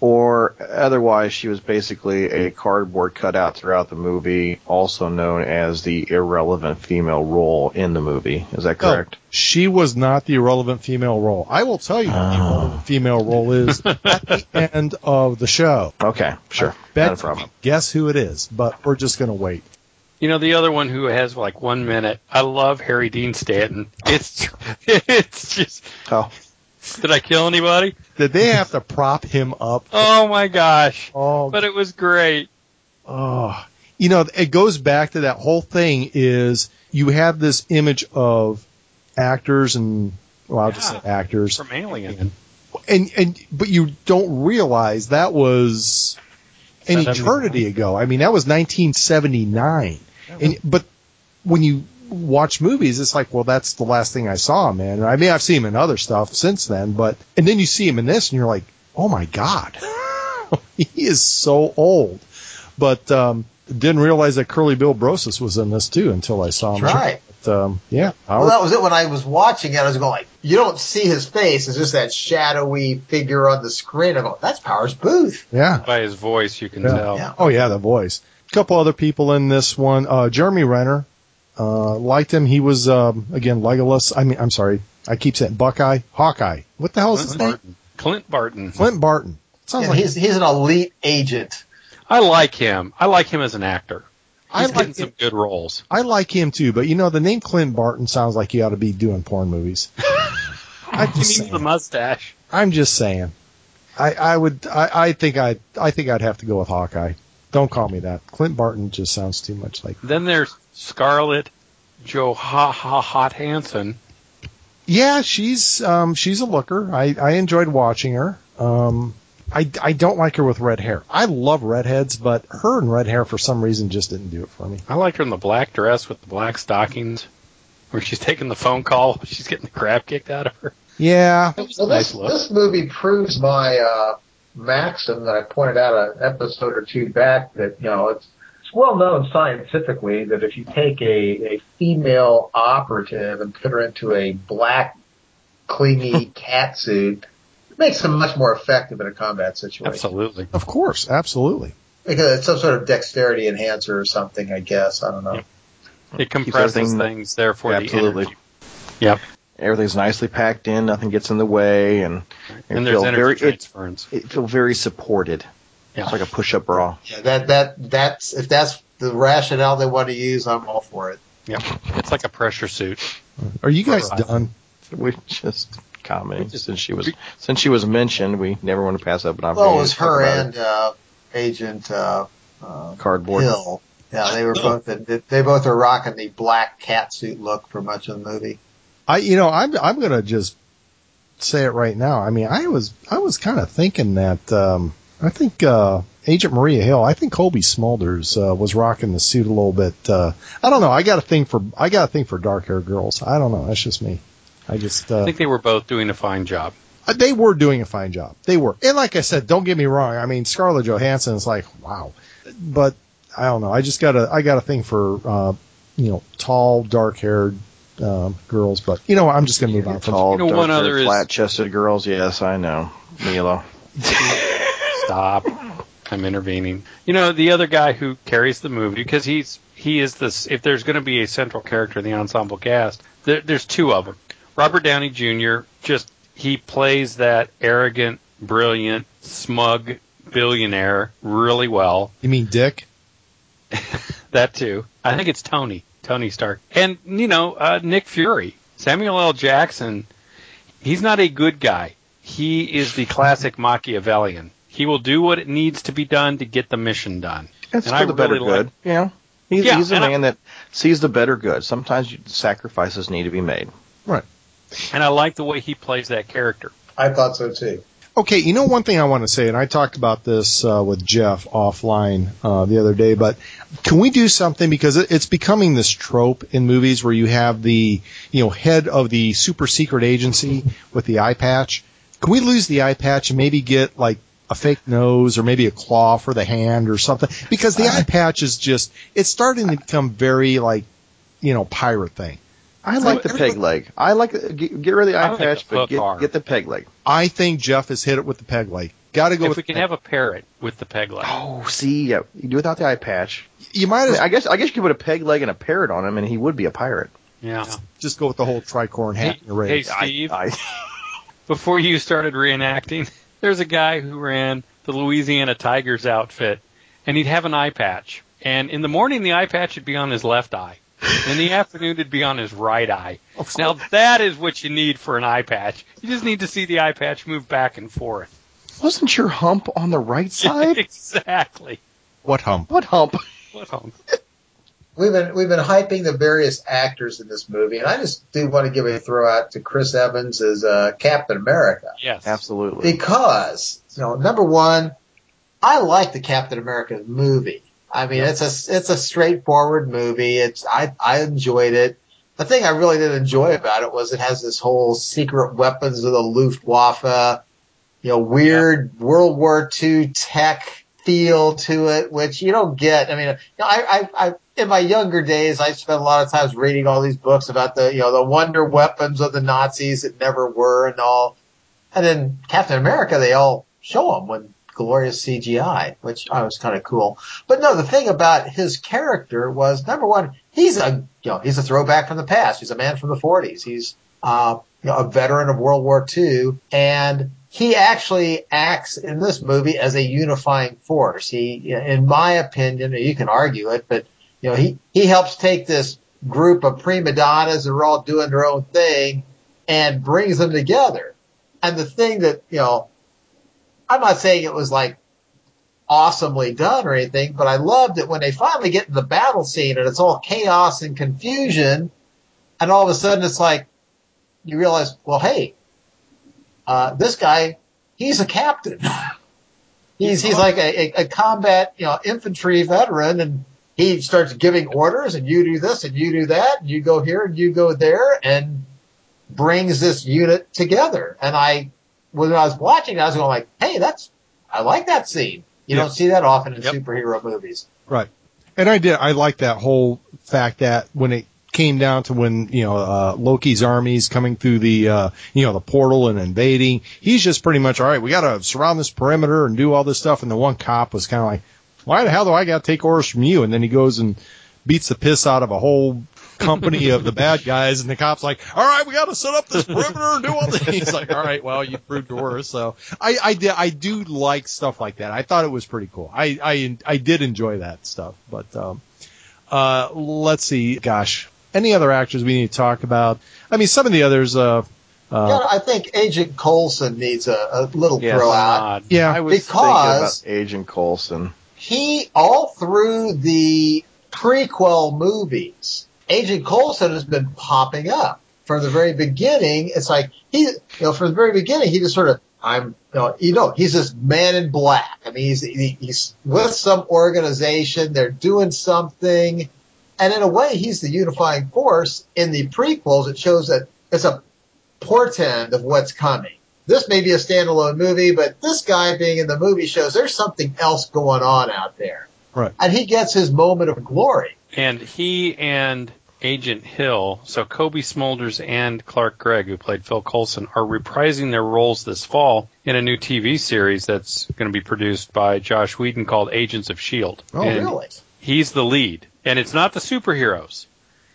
or otherwise she was basically a cardboard cutout throughout the movie, also known as the irrelevant female role in the movie. Is that correct? No, she was not the irrelevant female role. I will tell you what the ah. irrelevant female role is at the end of the show. Okay, sure, I bet not a problem. Guess who it is, but we're just going to wait. You know, the other one who has like one minute. I love Harry Dean Stanton. It's it's just. Oh, Did I kill anybody? Did they have to prop him up? Oh my gosh! Oh, But it was great. oh. You know, it goes back to that whole thing is you have this image of actors and, well, I'll just say actors From Alien. and and but you don't realize that was an eternity ago. I mean, that was 1979. And but when you watch movies, it's like, well, that's the last thing I saw him in. I mean, I've seen him in other stuff since then, but and then you see him in this, and you're like, oh my god, he is so old. But um, didn't realize that Curly Bill Brocius was in this too until I saw him. That's right. But, um, yeah, Well, was- that was it. When I was watching it, I was going like, you don't see his face. It's just that shadowy figure on the screen. I go, that's Powers Boothe. yeah. By his voice, you can Yeah. tell. Yeah. Oh yeah, the voice. A couple other people in this one. Uh, Jeremy Renner, uh, liked him. He was um, again Legolas. I mean, I'm sorry, I keep saying Buckeye, Hawkeye. What the hell is his Clint name? Barton. Clint Barton. Clint Barton. Sounds And like he's he's an elite agent. I like him. I like him as an actor. I He's like getting him. some good roles. I like him too, but you know the name Clint Barton sounds like you ought to be doing porn movies. I'm He just needs saying. the mustache. I'm just saying. I, I would. I, I think I. I think I'd have to go with Hawkeye. Don't call me that. Clint Barton just sounds too much like. Then there's Scarlett Johansson. Hansen. Yeah, she's um she's a looker. I I enjoyed watching her. Um I I don't like her with red hair. I love redheads, but her and red hair for some reason just didn't do it for me. I like her in the black dress with the black stockings, where she's taking the phone call. She's getting the crap kicked out of her. Yeah. That was a nice look. this movie proves my uh, maxim that I pointed out an episode or two back that you know it's it's well known scientifically that if you take a, a female operative and put her into a black clingy cat suit, it makes them much more effective in a combat situation. Absolutely. Of course, absolutely. Because it's some sort of dexterity enhancer or something, I guess. I don't know. Yep. It compresses everything- things, therefore Absolutely. the energy. Yep. Everything's nicely packed in, nothing gets in the way, and it And there's feels energy very it, transference. it feels very supported. Yeah. It's like a push-up bra. Yeah, that that that's if that's the rationale they want to use, I'm all for it. Yep. It's like a pressure suit. Are you guys Right. done? We just commenting just- since she was since she was mentioned. We never want to pass up an Well, opportunity. it was to her and uh, Agent uh, uh, cardboard. Hill. Yeah, they were both they both are rocking the black cat suit look for much of the movie. I you know, I'm I'm going to just say it right now. I mean, I was I was kind of thinking that um I think uh Agent Maria Hill, I think Colby Smulders uh, was rocking the suit a little bit. Uh, I don't know. I got a thing for I got a thing for dark haired girls. I don't know. That's just me. I just uh, I think they were both doing a fine job. Uh, they were doing a fine job. They were. And like I said, don't get me wrong. I mean, Scarlett Johansson is like, wow. But I don't know. I just got a, I got a thing for, uh, you know, tall, dark haired, um, girls. But you know, I'm just going to move on from Tall, You know, one other flat-chested girls. Yes, I know. Milo. Stop. I'm intervening. You know, the other guy who carries the movie because he's he is this. If there's going to be a central character in the ensemble cast, there, there's two of them. Robert Downey Jr. Just he plays that arrogant, brilliant, smug billionaire really well. You mean Dick? That too. I think it's Tony. Tony Stark. And, you know, uh, Nick Fury. Samuel L. Jackson, he's not a good guy. He is the classic Machiavellian. He will do what it needs to be done to get the mission done. That's And for I the better really good. like- you know, he's, Yeah, he's a and I- man that sees the better good. Sometimes you, sacrifices need to be made. Right. And I like the way he plays that character. I thought so too. Okay, you know one thing I want to say, and I talked about this uh, with Jeff offline uh, the other day, but can we do something because it's becoming this trope in movies where you have the you know head of the super secret agency with the eye patch. Can we lose the eye patch and maybe get like a fake nose or maybe a claw for the hand or something? Because the eye patch is just it's starting to become very like you know pirate thing. I like the peg leg. I like uh, get, get rid of the I eye like patch, the but get, get the peg leg. I think Jeff has hit it with the peg leg. Got to go if with we can have a parrot with the peg leg. Oh, see, yeah, you do without the eye patch. You might I, as mean, I guess I guess you could put a peg leg and a parrot on him, and he would be a pirate. Yeah. just go with the whole tricorn hat Hey, and your hey, race. Steve, I, before you started reenacting, there's a guy who ran the Louisiana Tigers outfit, and he'd have an eye patch. And in the morning, the eye patch would be on his left eye. In the afternoon, it'd be on his right eye. Now, that is what you need for an eye patch. You just need to see the eye patch move back and forth. wasn't your hump on the right side? exactly. What hump? what hump? What home? we've been we've been hyping the various actors in this movie, and I just do want to give a throw out to Chris Evans as uh, Captain America Yes. Absolutely. because you know number one, I like the Captain America movie. I mean, it's a it's a straightforward movie. It's I I enjoyed it. The thing I really did enjoy about it was it has this whole secret weapons of the Luftwaffe, you know, weird World War II tech feel to it, which you don't get. I mean, you know, I, I, I, in my younger days, I spent a lot of times reading all these books about the, you know, the wonder weapons of the Nazis that never were and all. And then Captain America, they all show them with glorious CGI, which I was kind of cool. But no, the thing about his character was number one, he's a, you know, he's a throwback from the past. He's a man from the 40s. He's, uh, you know, a veteran of World War II and he actually acts in this movie as a unifying force. He, in my opinion, you can argue it, but you know, he, he helps take this group of prima donnas that are all doing their own thing and brings them together. And the thing that, you know, I'm not saying it was like awesomely done or anything, but I loved it when they finally get in the battle scene and it's all chaos and confusion. And all of a sudden it's like, you realize, well, hey, uh, this guy, he's a captain. he's, he's like a, a, a combat, you know, infantry veteran and he starts giving orders and you do this and you do that and you go here and you go there and brings this unit together. And I, when I was watching, it, I was going like, hey, that's, I like that scene. You Yeah. don't see that often in Yep. superhero movies. Right. And I did. I like that whole fact that when it came down to when you know uh, Loki's armies coming through the uh, you know the portal and invading, he's just pretty much all right. We got to surround this perimeter and do all this stuff. And the one cop was kind of like, "Why the hell do I got to take orders from you?" And then he goes and beats the piss out of a whole company of the bad guys, and the cop's like, "All right, we got to set up this perimeter and do all this." He's like, "All right, well, you proved your worth." So I, I did, I do like stuff like that. I thought it was pretty cool. I, I, I did enjoy that stuff. But um, uh, let's see, gosh, any other actors we need to talk about? I mean, some of the others. Uh, uh, yeah, I think Agent Coulson needs a, a little Yes. throw out. Yeah, I was Because- thinking about Agent Coulson. He all through the prequel movies, Agent Coulson has been popping up from the very beginning. It's like he, you know, from the very beginning, he just sort of, I'm, you know, you know, he's this man in black. I mean, he's he's with some organization. They're doing something, and in a way, he's the unifying force. In the prequels, it shows that it's a portend of what's coming. This may be a standalone movie, but this guy being in the movie shows there's something else going on out there. Right. And he gets his moment of glory. And he and Agent Hill, so Cobie Smulders and Clark Gregg, who played Phil Coulson, are reprising their roles this fall in a new TV series that's going to be produced by Joss Whedon called Agents of S.H.I.E.L.D. Oh, and really? He's the lead. And it's not the superheroes,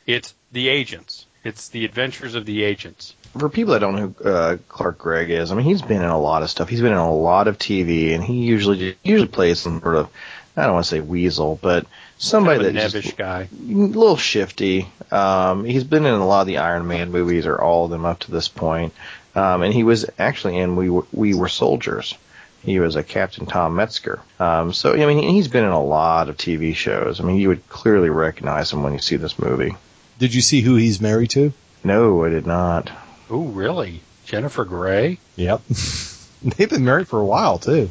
it's the agents. It's the adventures of the agents. For people that don't know who uh, Clark Gregg is, I mean, he's been in a lot of stuff. He's been in a lot of TV, and he usually usually plays some sort of I don't want to say weasel, but somebody Kind of a that nebbish just guy. a little shifty. Um, he's been in a lot of the Iron Man movies, or all of them up to this point. Um, and he was actually in We Were, we Were Soldiers. He was a Captain Tom Metsker. Um, so I mean, he's been in a lot of TV shows. I mean, you would clearly recognize him when you see this movie. did you see who he's married to? No, I did not. Ooh, really? Jennifer Grey? Yep. They've been married for a while too.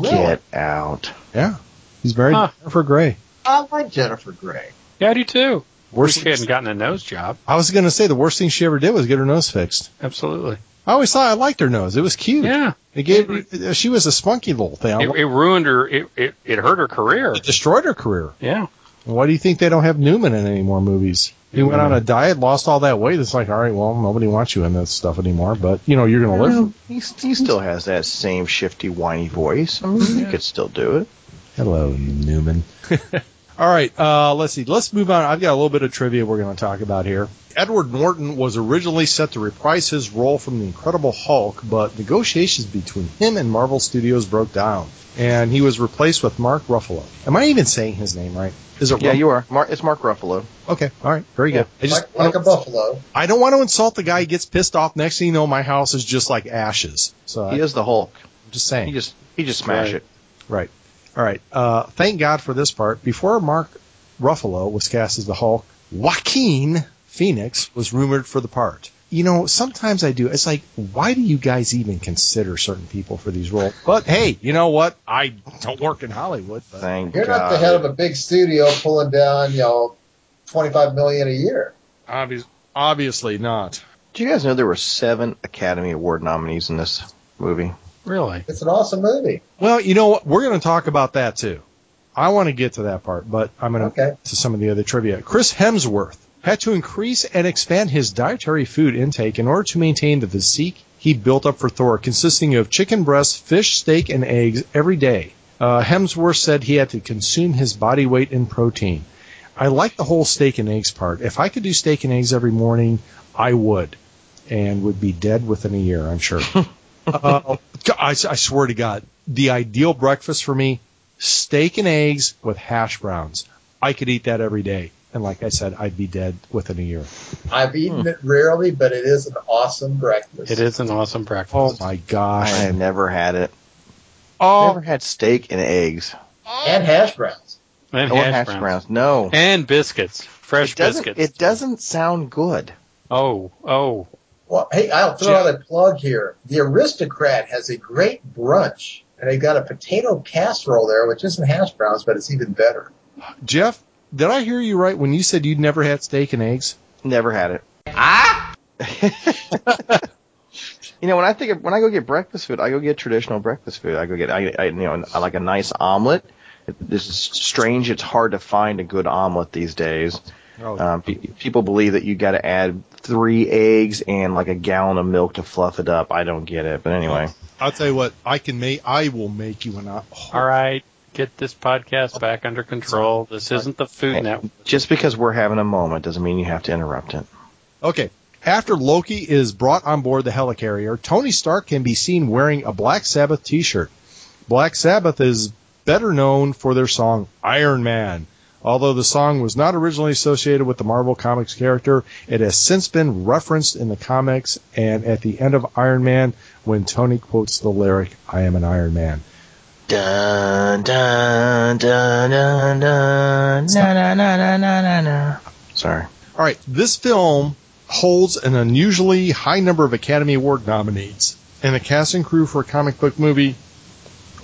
Get out. Yeah. He's married Huh. to Jennifer Grey. I like Jennifer Grey. Yeah, I do too. Worst Wish she hadn't gotten a nose job. I was going to say the worst thing she ever did was get her nose fixed. Absolutely. I always thought I liked her nose. It was cute. Yeah. It gave she was a spunky little thing. It, it ruined her. It, it, it hurt her career. It destroyed her career. Yeah. Why do you think they don't have Newman in any more movies? He went on a diet, lost all that weight. It's like, all right, well, nobody wants you in this stuff anymore. But you know, you're going to live. Well, he, he still has that same shifty, whiny voice. I mean, he could still do it. Hello, Newman. All right, uh, let's see. Let's move on. I've got a little bit of trivia we're going to talk about here. Edward Norton was originally set to reprise his role from the Incredible Hulk, but negotiations between him and Marvel Studios broke down, and he was replaced with Mark Ruffalo. Am I even saying his name right? Is it? Yeah, Ruff- you are. Mark, it's Mark Ruffalo. Okay, all right, very good. I just Like, like a buffalo. I don't want to insult the guy. He gets pissed off. Next thing you know, my house is just like ashes. So He I, is the Hulk. I'm just saying. He just he just smash Right. it. Right. All right. Uh, thank God for this part. Before Mark Ruffalo was cast as the Hulk. Joaquin Phoenix was rumored for the part. You know, sometimes I do. It's like, why do you guys even consider certain people for these roles? But hey, you know what? I don't work in Hollywood. But Thank You're God. not the head of a big studio pulling down, you know, 25 million a year. obvious, obviously not. Do you guys know there were seven Academy Award nominees in this movie? Really? It's an awesome movie. Well, you know what? We're going to talk about that too. I want to get to that part, but I'm going to Okay. get to some of the other trivia. Chris Hemsworth had to increase and expand his dietary food intake in order to maintain the physique he built up for Thor, consisting of chicken breast, fish, steak, and eggs every day. Uh, Hemsworth said he had to consume his body weight in protein. I like the whole steak and eggs part. If I could do steak and eggs every morning, I would, and would be dead within a year, I'm sure. uh, I, I swear to God, the ideal breakfast for me: steak and eggs with hash browns. I could eat that every day, and like I said, I'd be dead within a year. I've eaten hmm. it rarely, but it is an awesome breakfast. It is an awesome breakfast. Oh my gosh. I have never had it. Oh, Never had steak and eggs. Oh. And hash browns. And Or hash, hash browns. browns. No. And biscuits. Fresh It biscuits. it doesn't sound good. Oh, oh. Well, hey, I'll throw out a plug here. The Aristocrat has a great brunch, and they've got a potato casserole there, which isn't hash browns, but it's even better. Jeff, did I hear you right when you said you'd never had steak and eggs? Never had it. Ah! you know, when I think of, when I go get breakfast food, I go get traditional breakfast food. I go get, I, I you know, I like a nice omelet. This is strange. It's hard to find a good omelet these days. Oh, Um, pe- people believe that you got to add three eggs and like a gallon of milk to fluff it up. I don't get it, but anyway. I'll tell you what, I can make. I will make you an. Oh, All right. Get this podcast back under control. This isn't the Food Hey, Network. Just because we're having a moment doesn't mean you have to interrupt it. Okay. After Loki is brought on board the helicarrier, Tony Stark can be seen wearing a Black Sabbath t-shirt. Black Sabbath is better known for their song Iron Man. Although the song was not originally associated with the Marvel Comics character, it has since been referenced in the comics and at the end of Iron Man when Tony quotes the lyric, I am an Iron Man. Dun dun dun dun dun na na na na na na na. Sorry. All right, this film holds an unusually high number of Academy Award nominees, and the cast and crew for a comic book movie.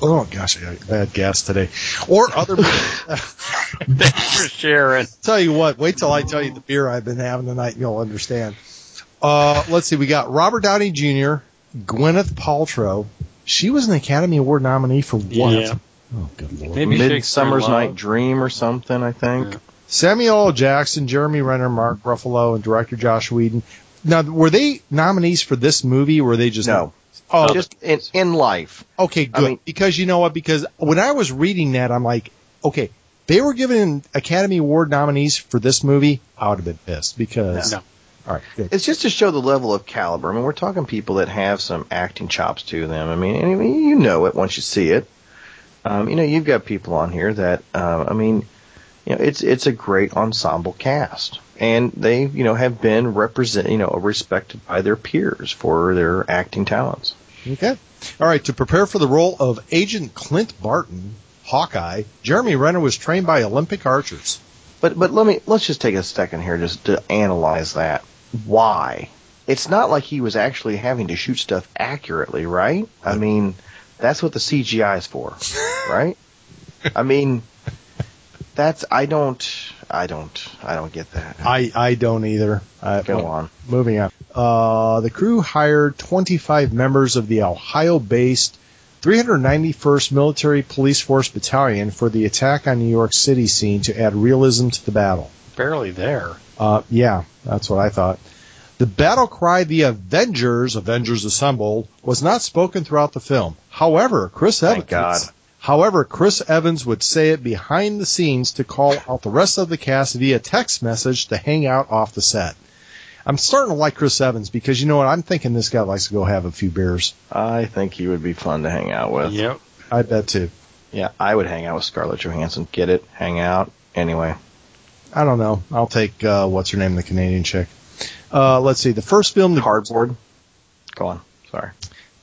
Oh gosh, I got bad gas today. Or other. Thanks for sharing. tell you what, wait till I tell you the beer I've been having tonight, and you'll understand. Uh, let's see, we got Robert Downey Jr., Gwyneth Paltrow. She was an Academy Award nominee for what? Yeah. Oh, good lord. Maybe Shakespeare Midsummer's Night Dream or something, I think. Yeah. Samuel L. Jackson, Jeremy Renner, Mark Ruffalo, and director Joss Whedon. Now, were they nominees for this movie, or were they just No, Oh, just in, in life. Okay, I good. mean- because you know what? Because when I was reading that, I'm like, okay, they were given Academy Award nominees for this movie. I would have been pissed because. No. All right, good. It's just to show the level of caliber. I mean, we're talking people that have some acting chops to them. I mean, I mean you know it once you see it. Um, you know, you've got people on here that, uh, I mean, you know, it's it's a great ensemble cast, and they, you know, have been represent, you know, respected by their peers for their acting talents. Okay. All right. To prepare for the role of Agent Clint Barton, Hawkeye, Jeremy Renner was trained by Olympic archers. But but let me let's just take a second here just to analyze that. Why? It's not like he was actually having to shoot stuff accurately, right? I mean, that's what the CGI is for, right? I mean, that's I don't I don't I don't get that. I, I don't either. Uh, Go on. Moving on. Uh, the crew hired 25 members of the Ohio-based 391st Military Police Force Battalion for the attack on New York City scene to add realism to the battle. Barely there. Uh, yeah, that's what I thought. The battle cry, "The Avengers, Avengers Assemble," was not spoken throughout the film. However, Chris Evans. Thank God. However, Chris Evans would say it behind the scenes to call out the rest of the cast via text message to hang out off the set. I'm starting to like Chris Evans because you know what? I'm thinking this guy likes to go have a few beers. I think he would be fun to hang out with. Yep. I bet too. Yeah, I would hang out with Scarlett Johansson. Get it? Hang out. Anyway, I don't know. I'll take uh, what's her name, the Canadian chick. Uh, let's see. The first film, the cardboard. Go on. Sorry.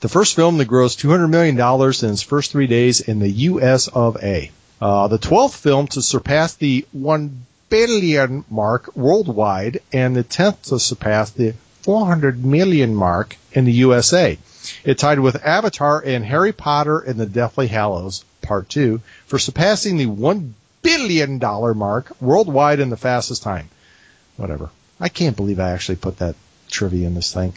The first film that grossed $200 million in its first three days in the U.S. of A. Uh, the 12th film to surpass the 1 billion mark worldwide and the 10th to surpass the 400 million mark in the USA. It tied with Avatar and Harry Potter and the Deathly Hallows Part 2 for surpassing the 1 billion dollar mark worldwide in the fastest time. Whatever. I can't believe I actually put that trivia in this thing.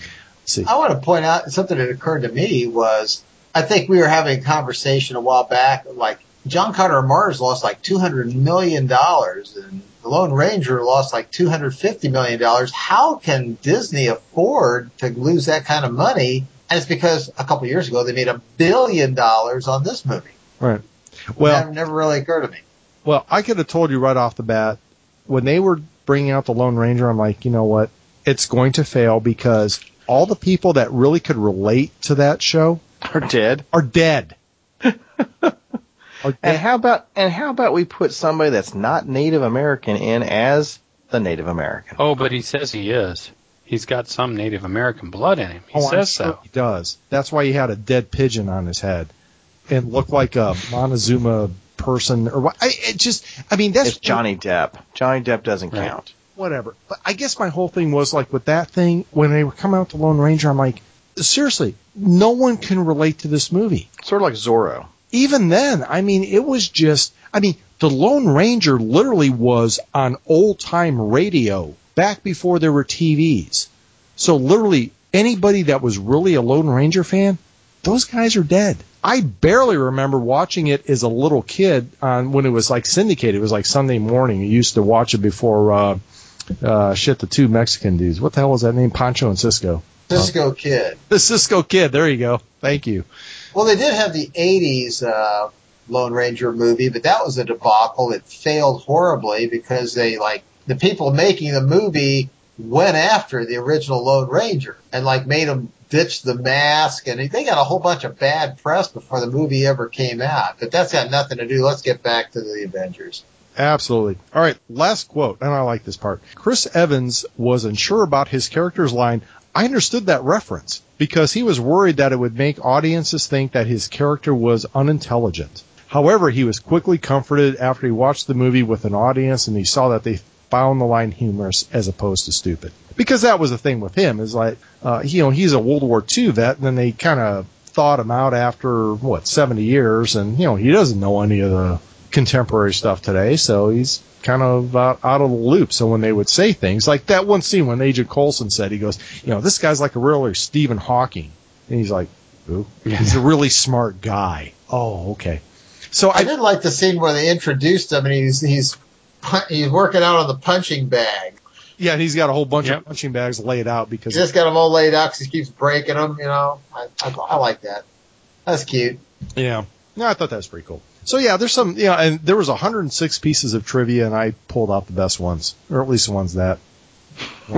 See. I want to point out something that occurred to me was I think we were having a conversation a while back, like John Carter of Mars lost like two hundred million dollars, and the Lone Ranger lost like two hundred fifty million dollars. How can Disney afford to lose that kind of money? And it's because a couple of years ago they made a billion dollars on this movie. Right. Well, Well, that never really occurred to me. Well, I could have told you right off the bat when they were bringing out the Lone Ranger. I'm like, you know what? It's going to fail because all the people that really could relate to that show Are dead. are dead. are And how about and how about we put somebody that's not Native American in as the Native American? Oh, but he says he is. He's got some Native American blood in him. He Oh, I'm says sure so. He does. That's why he had a dead pigeon on his head and looked like a Montezuma person or what. I, it just, I mean, that's It's Johnny Depp. Johnny Depp doesn't Right. count. Whatever. But I guess my whole thing was like with that thing when they were coming out the Lone Ranger. I'm like, seriously, no one can relate to this movie. Sort of like Zorro. even then, I mean, it was just, I mean, the Lone Ranger literally was on old time radio back before there were TVs. So literally anybody that was really a Lone Ranger fan, those guys are dead. I barely remember watching it as a little kid on when it was like syndicated. It was like Sunday morning. You used to watch it before, uh, uh, shit, the two Mexican dudes. What the hell was that name? Pancho and Cisco. Cisco Kid. The Cisco Kid. There you go. Thank you. Well, they did have the '80s uh, Lone Ranger movie, but that was a debacle. It failed horribly because they like the people making the movie went after the original Lone Ranger and like made him ditch the mask, and they got a whole bunch of bad press before the movie ever came out. But that's got nothing to do. Let's get back to the Avengers. Absolutely. All right, last quote, and I like this part. Chris Evans was unsure about his character's line. I understood that reference because he was worried that it would make audiences think that his character was unintelligent. However, he was quickly comforted after he watched the movie with an audience and he saw that they found the line humorous as opposed to stupid. Because that was the thing with him is like, uh, you know, he's a World War II vet and then they kind of thought him out after what 70 years and you know he doesn't know any of the contemporary stuff today, so he's kind of out, out of the loop. So when they would say things like that one scene when Agent Coulson said, he goes, you know, this guy's like a real Stephen Hawking, and he's like, who? He's a really smart guy. Oh, okay. So I I did like the scene where they introduced him, and he's he's he's working out on the punching bag. yeah, and he's got a whole bunch Yep. of punching bags laid out because He just got them all laid out because he keeps breaking them. You know, I, I, I like that. That's cute. Yeah. No, I thought that was pretty cool. So yeah, there's some, you know, and there was 106 pieces of trivia, and I pulled out the best ones, or at least the ones that.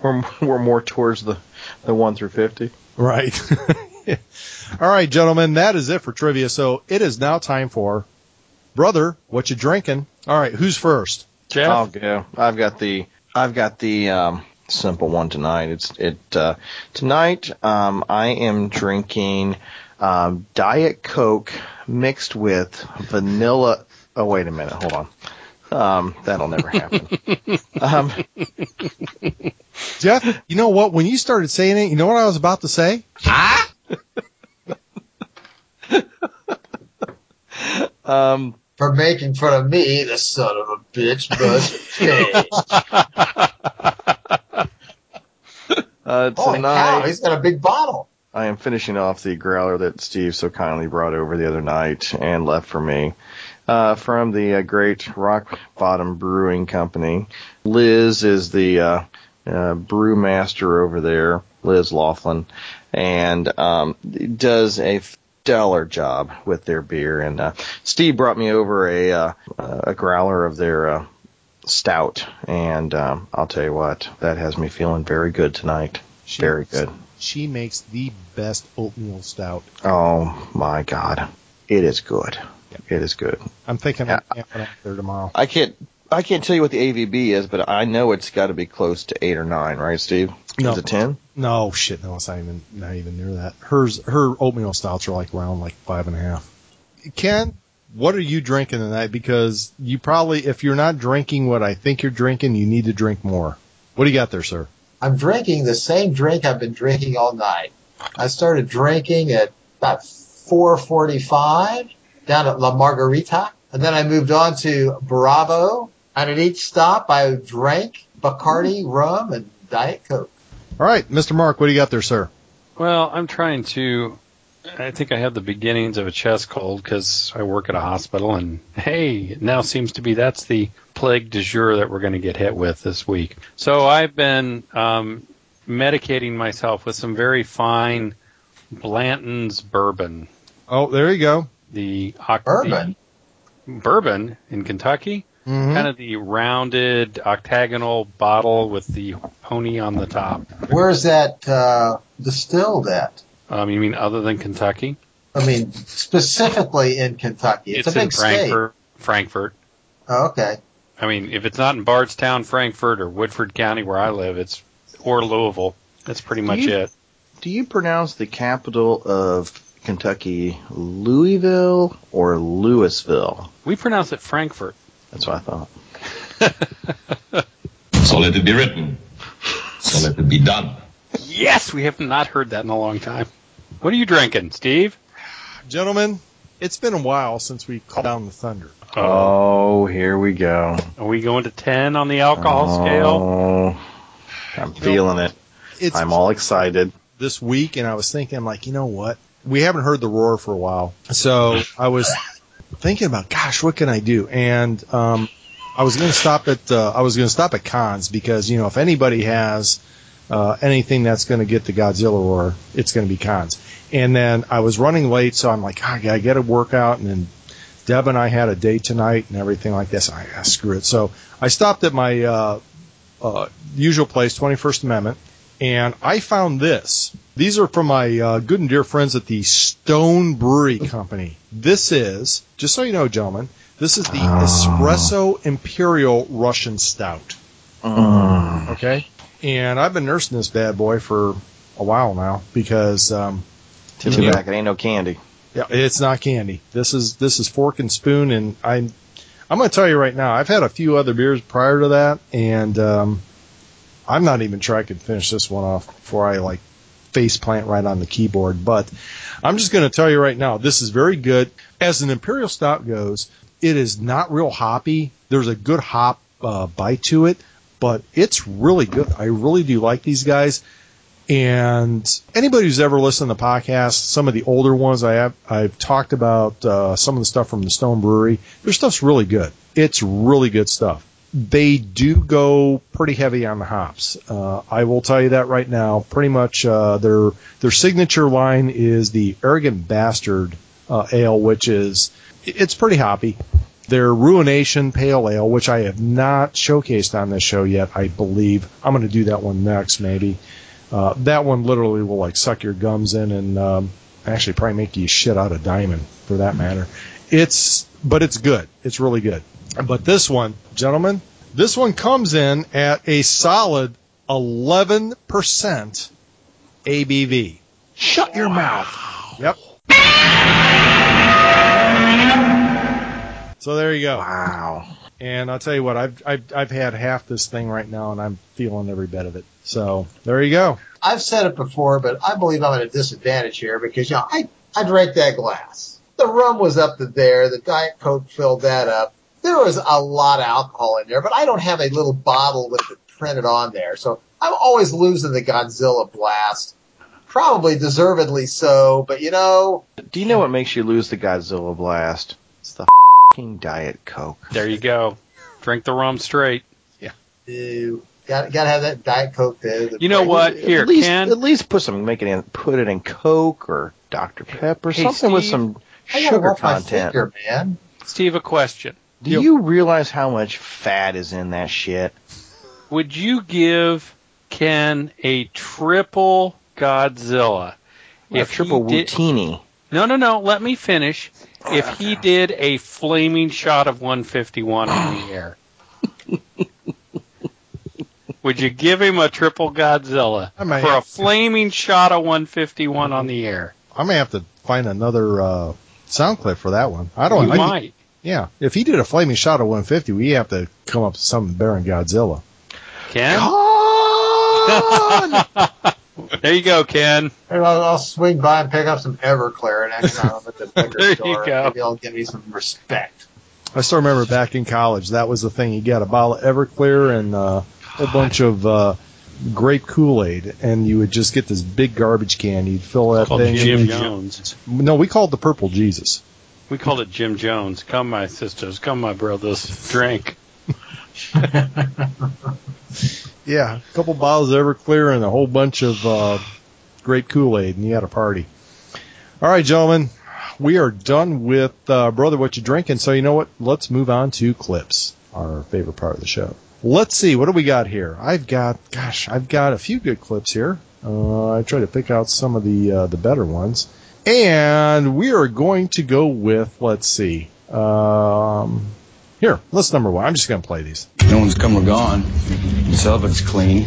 We're we're more towards the the one through fifty. Right. All right, gentlemen, that is it for trivia. So it is now time for brother, what you drinking? All right, who's first? Jeff, I'll go. I've got the I've got the um, simple one tonight. It's it uh, tonight. Um, I am drinking um, Diet Coke mixed with vanilla. Oh wait a minute, hold on. Um, that'll never happen. um, Jeff, you know what? When you started saying it, you know what I was about to say? um, For making fun of me, the son of a bitch must pay. uh, Holy tonight cow, he's got a big bottle. I am finishing off the growler that Steve so kindly brought over the other night and left for me. Uh, from the uh, great Rock Bottom Brewing Company. Liz is the uh, uh, brewmaster over there, Liz Laughlin, and um, does a stellar job with their beer. And uh, Steve brought me over a uh, a growler of their uh, stout, and um, I'll tell you what, that has me feeling very good tonight. She- Very good. She makes the best oatmeal stout. Oh my god. It is good. It is good. I'm thinking Yeah. I'm camping out there tomorrow. I can't I can't tell you what the AVB is, but I know it's got to be close to 8 or 9, right, Steve? No. Is it 10? No shit, no, it's not even not even near that. Hers her oatmeal stouts are like around like five and a half. Ken, what are you drinking tonight? Because you probably, if you're not drinking what I think you're drinking, you need to drink more. What do you got there, sir? I'm drinking the same drink I've been drinking all night. I started drinking at about 4:45 down at La Margarita, and then I moved on to Bravo. And at each stop, I drank Bacardi rum and Diet Coke. All right, Mr. Mark, what do you got there, sir? Well, I'm trying to. I think I have the beginnings of a chest cold because I work at a hospital, and hey, it now seems to be that's the plague du jour that we're going to get hit with this week. So I've been um, medicating myself with some very fine Blanton's bourbon. Oh, there you go. The oc- Bourbon. the bourbon in Kentucky. Mhm. Kind of the rounded octagonal bottle with the pony on the top. Where's that uh, distilled at? Um, you mean other than Kentucky? I mean, specifically in Kentucky. It's, a in big state. Frankfort. Frankfort. Oh, okay. I mean, if it's not in Bardstown, Frankfort, or Woodford County where I live, it's or Louisville. That's pretty much you- it. Do you pronounce the capital of Kentucky Louisville or Louisville? We pronounce it Frankfort. That's what I thought. So let it be written. So let it be done. Yes, we have not heard that in a long time. What are you drinking, Steve? Gentlemen, it's been a while since we called down the thunder. Oh, here we go. Are we going to ten on the alcohol scale? Oh, I'm feeling it. It's I'm all excited. this week, and I was thinking, I'm like, you know what? We haven't heard the roar for a while, so I was thinking about, gosh, what can I do? And um, I was going to stop at uh, I was going to stop at Kahn's because you know if anybody has uh, anything that's going to get the Godzilla roar, it's going to be Kahn's. And then I was running late, so I'm like, oh, I got to get a workout, and then Deb and I had a date tonight and everything like this. I ah, screw it. So I stopped at my uh, uh, usual place, 21st Amendment, and I found this. These are from my uh, good and dear friends at the Stone Brewery Company. This is, just so you know, gentlemen, this is the Espresso Imperial Russian Stout. Mm. Okay? And I've been nursing this bad boy for a while now because um, Too back, it ain't no candy. yeah, it's not candy. This is this is fork and spoon, and I'm I'm going to tell you right now. I've had a few other beers prior to that, and um, I'm not even sure I could finish this one off before I like face plant right on the keyboard. But I'm just going to tell you right now, this is very good. As an imperial stout goes, it is not real hoppy. There's a good hop uh, bite to it, but it's really good. I really do like these guys. And anybody who's ever listened to the podcast, some of the older ones I have, I've talked about uh, some of the stuff from the Stone Brewery. Their stuff's really good. It's really good stuff. They do go pretty heavy on the hops. Uh, I will tell you that right now. Pretty much uh, their their signature line is the Arrogant Bastard uh, Ale, which is it's pretty hoppy. Their Ruination Pale Ale, which I have not showcased on this show yet, I believe. I'm going to do that one next, maybe. Uh, that one literally will like suck your gums in and um, actually probably make you shit out a diamond for that matter. It's but it's good. It's really good. But this one, gentlemen, this one comes in at a solid 11% ABV. Shut your mouth. Yep. So there you go. Wow. And I'll tell you what, I've, I've I've had half this thing right now, and I'm feeling every bit of it. So there you go. I've said it before, but I believe I'm at a disadvantage here because, you know, I, I drank that glass. The rum was up to there. The Diet Coke filled that up. There was a lot of alcohol in there, but I don't have a little bottle with it printed on there. So I'm always losing the Godzilla blast. Probably deservedly so, but you know, Do you know what makes you lose the Godzilla blast? It's the fing Diet Coke. There you go. Drink the rum straight. Yeah. you got got to have that Diet Coke there. The- You know what? Here, at least, Ken. at least put some, make it in, put it in Coke or Dr Pepper, Hey, something with Steve, some I gotta sugar watch my content. finger, man. Steve, a question. Do you realize how much fat is in that shit? Would you give Ken a triple Godzilla? a triple he did, Wutini. No, no, no. Let me finish. If he did a flaming shot of 151 on the air, would you give him a triple Godzilla I for a have- flaming shot of 151 on the air? I may have to find another uh, sound clip for that one. I don't. You I, might. Yeah, if he did a flaming shot of 150, we have to come up with something better than Godzilla. Ken? Con! There you go, Ken. Maybe I'll, I'll swing by and pick up some Everclear next time I'm at the liquor There you go. Maybe I'll give me some respect. I still remember back in college, that was the thing. You got a bottle of Everclear and uh, a bunch of uh, grape Kool-Aid, and you would just get this big garbage can. You'd fill that Called thing. Jim in- Jones. No, we called it the Purple Jesus. We called it Jim Jones. Come, my sisters. Come, my brothers. Drink. Yeah, a couple bottles of Everclear and a whole bunch of uh, grape Kool-Aid, and you had a party. All right, gentlemen, we are done with uh, Brother What You Drinking. So you know what? Let's move on to clips, our favorite part of the show. Let's see, what do we got here? I've got, gosh, I've got a few good clips here. Uh, I try to pick out some of the uh, the better ones, and we are going to go with, let's see, um, here, let's number one. I'm just going to play these. No one's come or gone. The celibate clean.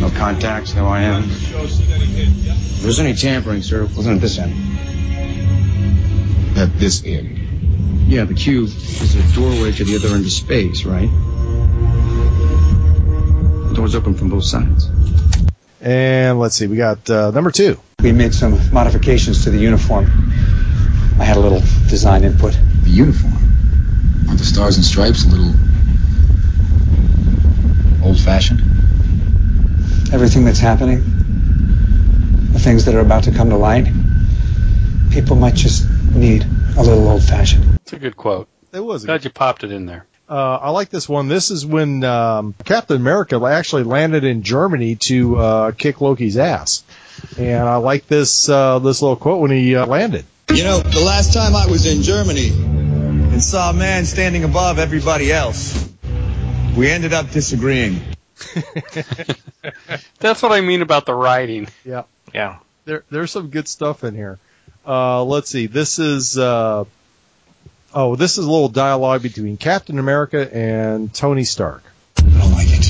No contacts, no IM. If there's any tampering, sir, it wasn't at this end. At this end. Yeah, the cube is a doorway to the other end of space, right? The door's open from both sides. And let's see, we got uh, number two. We made some modifications to the uniform. I had a little design input. The uniform. Aren't the stars and stripes a little old fashioned? Everything that's happening, the things that are about to come to light, people might just need a little old fashioned. It's a good quote. It was. A Glad you popped it in there. uh, I like this one. This is when um, Captain America actually landed in Germany to uh, kick Loki's ass, and I like this uh, this little quote when he uh, landed. You know, the last time I was in Germany and saw a man standing above everybody else, we ended up disagreeing. That's what I mean about the writing. Yeah, Yeah. there there's some good stuff in here. Uh, let's see. This is uh, oh, this is a little dialogue between Captain America and Tony Stark. I don't like it.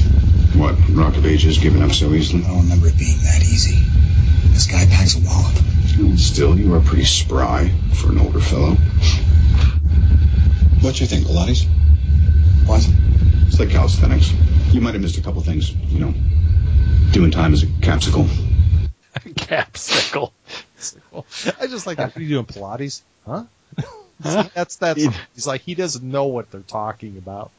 What? Rock of Ages giving up so easily? I don't remember it being that easy. This guy packs a wallop. Still, you are pretty spry for an older fellow. What do you think, Pilates? What? It's like calisthenics. You might have missed a couple things, you know. Doing time as a capsicle. Capsicle. I just like that. What are you doing, Pilates? Huh? See, that's that's. He's like he doesn't know what they're talking about.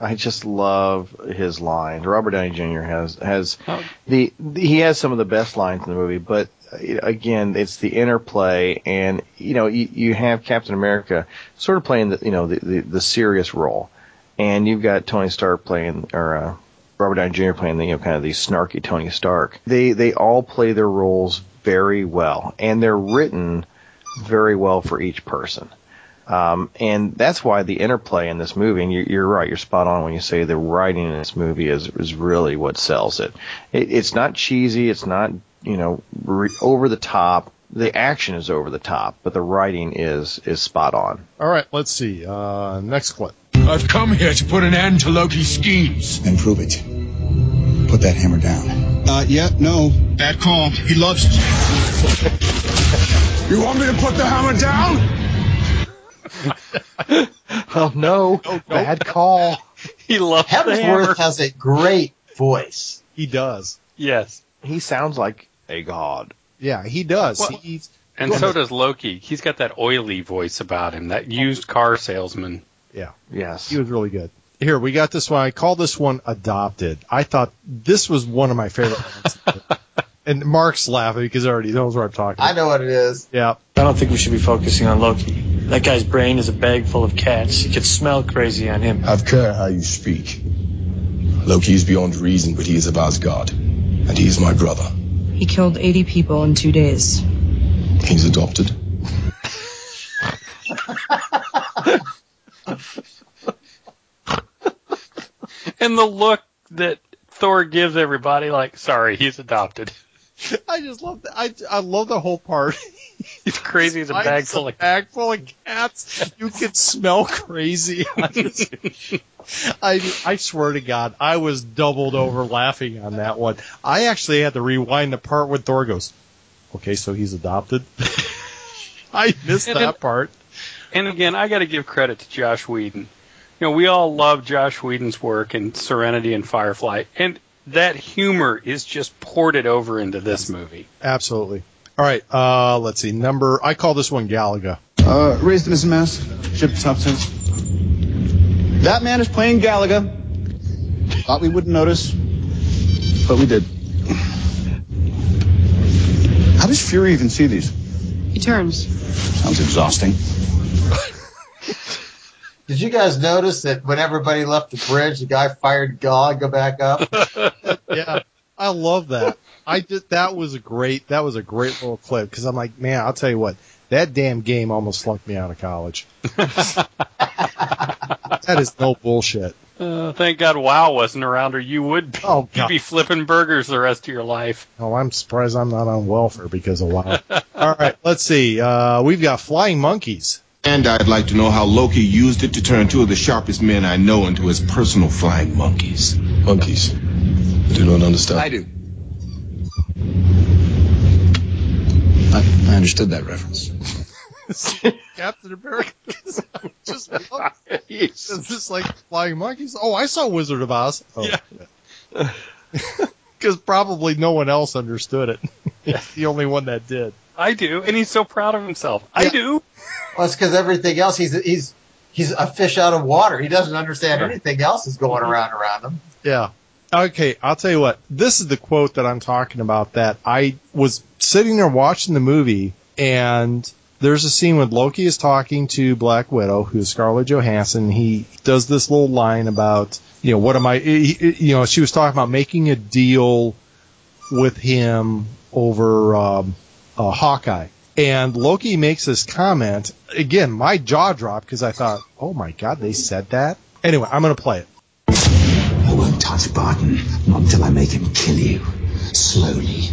I just love his lines. Robert Downey Jr. has has Oh. the he has some of the best lines in the movie, but again, it's the interplay, and you know you, you have Captain America sort of playing the you know the, the the serious role, and you've got Tony Stark playing or uh, Robert Downey Jr. playing the you know kind of the snarky Tony Stark. They they all play their roles very well, and they're written very well for each person. Um, and that's why the interplay in this movie, and you're, you're right, you're spot on when you say the writing in this movie is, is really what sells it. it. It's not cheesy, it's not, you know, re- over the top. The action is over the top, but the writing is, is spot on. All right, let's see. Uh, next clip. I've come here to put an end to Loki's schemes. And prove it. Put that hammer down. Uh, yeah, no. Bad call. He loves it. you want me to put the hammer down? Oh, oh no, bad call. He loves the hammer. Hemsworth has a great voice. He does. Yes. He sounds like a god. Yeah, he does. Well- He's And so does Loki. He's got that oily voice about him, that used car salesman. yeah, Yes. he was really good. Here we got this one. I call this one adopted. I thought this was one of my favorite ones. and Mark's laughing because he already knows what I'm talking I know what it is. Yeah. I don't think we should be focusing on Loki. That guy's brain is a bag full of cats. You could smell crazy on him. I've care how you speak. Loki is beyond reason, but he is of Asgard. And he is my brother. He killed 80 people in two days. He's adopted. And the look that Thor gives everybody, like, sorry, he's adopted. I just love that. I, I love the whole part. He's crazy as a bag full of bag full of cats. You can smell crazy. I I swear to God, I was doubled over laughing on that one. I actually had to rewind the part when Thor goes, "Okay, so he's adopted." I missed And that part. And again, I got to give credit to Joss Whedon. You know, we all love Joss Whedon's work in Serenity and Firefly, and that humor is just ported over into this movie. Absolutely. All right. Uh, let's see. Number. I call this one Galaga. Uh, raise the missing mass. Ship substance. That man is playing Galaga. Thought we wouldn't notice, but we did. How does Fury even see these? He turns. Sounds exhausting. Did you guys notice that when everybody left the bridge, the guy fired Galaga back up? yeah, I love that. I did. That was a great. That was a great little clip because I'm like, man, I'll tell you what. That damn game almost flunked me out of college. that is no bullshit. Uh, thank God WoW wasn't around, or you would be, Oh, you'd be flipping burgers the rest of your life. Oh, I'm surprised I'm not on welfare because of WoW. All right, let's see. Uh, we've got flying monkeys. And I'd like to know how Loki used it to turn two of the sharpest men I know into his personal flying monkeys. Monkeys. I do not understand. I do. I, I understood that reference. Captain America. just love. It's just like flying monkeys. Oh, I saw Wizard of Oz. Oh, yeah. Because probably no one else understood it. He's the only one that did. I do, and he's so proud of himself. I do. Well, it's because everything else he's he's he's a fish out of water. He doesn't understand anything else is going mm-hmm. around around him. Yeah. Okay, I'll tell you what. This is the quote that I'm talking about that I was sitting there watching the movie and there's a scene when Loki is talking to Black Widow, who's Scarlett Johansson. He does this little line about, you know, what am I, you know, she was talking about making a deal with him over um, uh, Hawkeye. And Loki makes this comment. Again, my jaw dropped because I thought, oh my God, they said that? Anyway, I'm going to play it. Barton, not until I make him kill you. Slowly,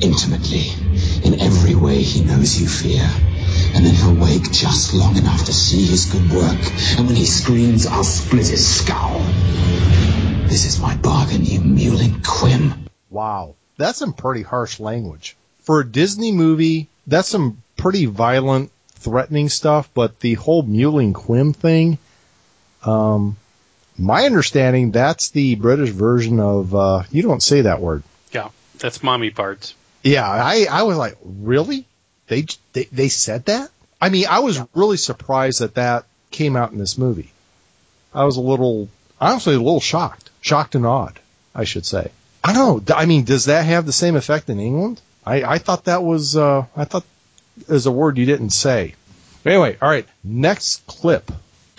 intimately, in every way he knows you fear. And then he'll wake just long enough to see his good work. And when he screams, I'll split his skull. This is my bargain, you mewling quim. Wow, that's some pretty harsh language for a Disney movie. That's some pretty violent, threatening stuff. But the whole mewling Quim thing, um, my understanding that's the British version of uh, you don't say that word. Yeah, that's mommy parts. Yeah, I I was like, really? They they they said that? I mean, I was really surprised that that came out in this movie. I was a little, honestly, a little shocked, shocked and awed, I should say. I don't know. I mean, does that have the same effect in England? I I thought that was uh I thought was a word you didn't say. Anyway, all right, next clip.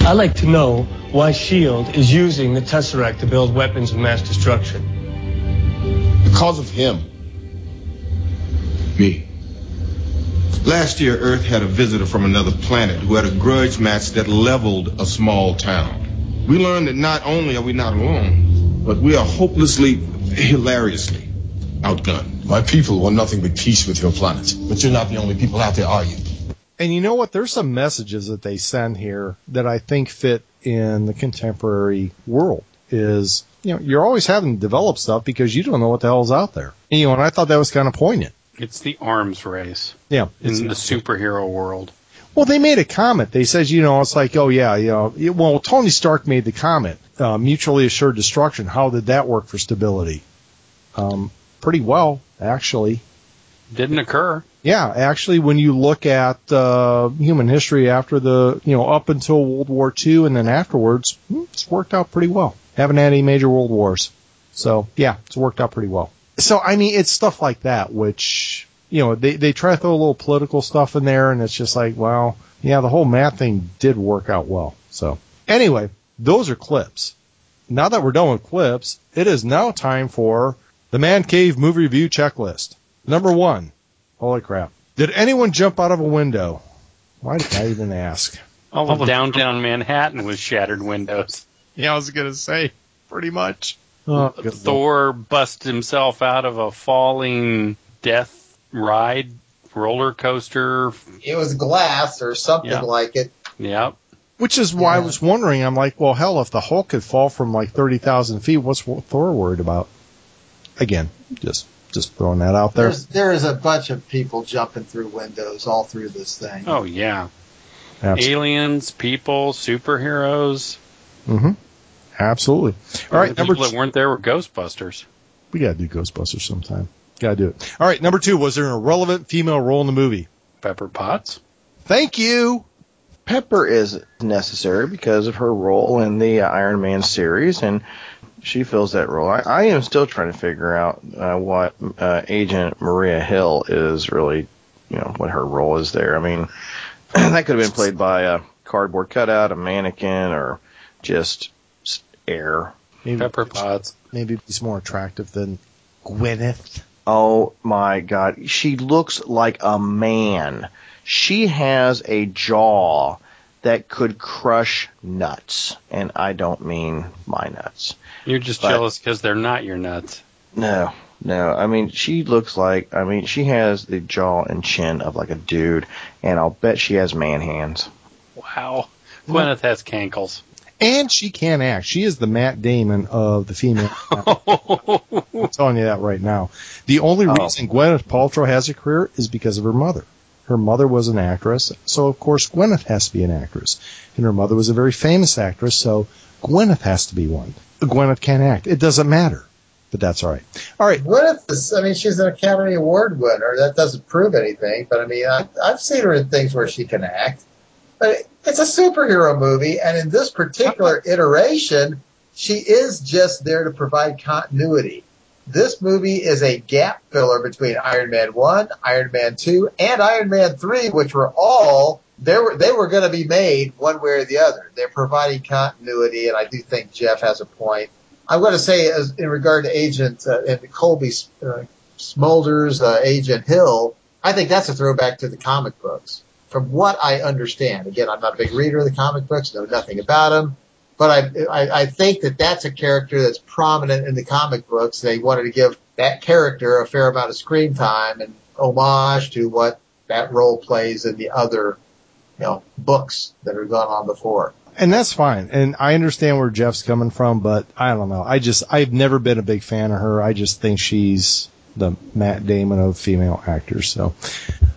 I'd like to know why S.H.I.E.L.D. is using the Tesseract to build weapons of mass destruction. Because of him. Me. Last year, Earth had a visitor from another planet who had a grudge match that leveled a small town. We learned that not only are we not alone, but we are hopelessly, hilariously outgunned. My people want nothing but peace with your planet. But you're not the only people out there, are you? And you know what? There's some messages that they send here that I think fit in the contemporary world. Is you know you're always having to develop stuff because you don't know what the hell's out there. And, you know, and I thought that was kind of poignant. It's the arms race Yeah, in the superhero world. Well, they made a comment. They said, you know, it's like, oh yeah, you know, it- well, Tony Stark made the comment, uh, mutually assured destruction. How did that work for stability? Um, pretty well, actually. Didn't occur. Yeah, actually, when you look at uh, human history after the, you know, up until World War II and then afterwards, hmm, it's worked out pretty well. Haven't had any major world wars, so yeah, it's worked out pretty well. So I mean, it's stuff like that which you know they they try to throw a little political stuff in there, and it's just like, well, yeah, the whole math thing did work out well. So anyway, those are clips. Now that we're done with clips, it is now time for the Man Cave movie review checklist. Number one. Holy crap. Did anyone jump out of a window? Why did I even ask? All of downtown Manhattan was shattered windows. Yeah, I was going to say, pretty much. Oh, Thor busts himself out of a falling death ride roller coaster. It was glass or something Yeah. like it. Yep. Which is why I was wondering, I'm like, well, hell, if the Hulk could fall from like 30,000 feet, what's Thor worried about? Again, just Just throwing that out there. There's, there is a bunch of people jumping through windows all through this thing. Oh yeah, Absolutely. aliens, people, superheroes. hmm Absolutely. All right, the people two. that weren't there were Ghostbusters. We gotta do Ghostbusters sometime. Gotta do it. All right, number two. Was there an irrelevant female role in the movie? Pepper Potts. Thank you. Pepper is necessary because of her role in the Iron Man series, and she fills that role. I, I am still trying to figure out uh, what uh, Agent Maria Hill is really, you know, what her role is there. I mean, that could have been played by a cardboard cutout, a mannequin, or just air. Maybe, Pepper Potts. maybe he's more attractive than Gwyneth. Oh my god, she looks like a man. She has a jaw that could crush nuts, and I don't mean my nuts. You're just But- jealous because they're not your nuts. No, no. I mean, she looks like. I mean, she has the jaw and chin of like a dude, and I'll bet she has man hands. Wow. Mm-hmm. Gwyneth has cankles. And she can act. She is the Matt Damon of the female. I'm telling you that right now. The only Oh. reason Gwyneth Paltrow has a career is because of her mother. Her mother was an actress, so of course Gwyneth has to be an actress. And her mother was a very famous actress, so Gwyneth has to be one. Gwyneth can't act. It doesn't matter. But that's all right. All right. Gwyneth is, I mean, she's an Academy Award winner. That doesn't prove anything, but I mean, I, I've seen her in things where she can act. But it's a superhero movie, and in this particular iteration, she is just there to provide continuity. This movie is a gap filler between Iron Man 1, Iron Man 2, and Iron Man 3, which were all they were they were going to be made one way or the other. They're providing continuity, and I do think Jeff has a point. I'm going to say, as in regard to Agent uh, and Cobie uh, Smulders, uh, Agent Hill, I think that's a throwback to the comic books. From what I understand, again, I'm not a big reader of the comic books, know nothing about them, but I, I, I think that that's a character that's prominent in the comic books. They wanted to give that character a fair amount of screen time and homage to what that role plays in the other, you know, books that have gone on before. And that's fine. And I understand where Jeff's coming from, but I don't know. I just, I've never been a big fan of her. I just think she's the Matt Damon of female actors. So,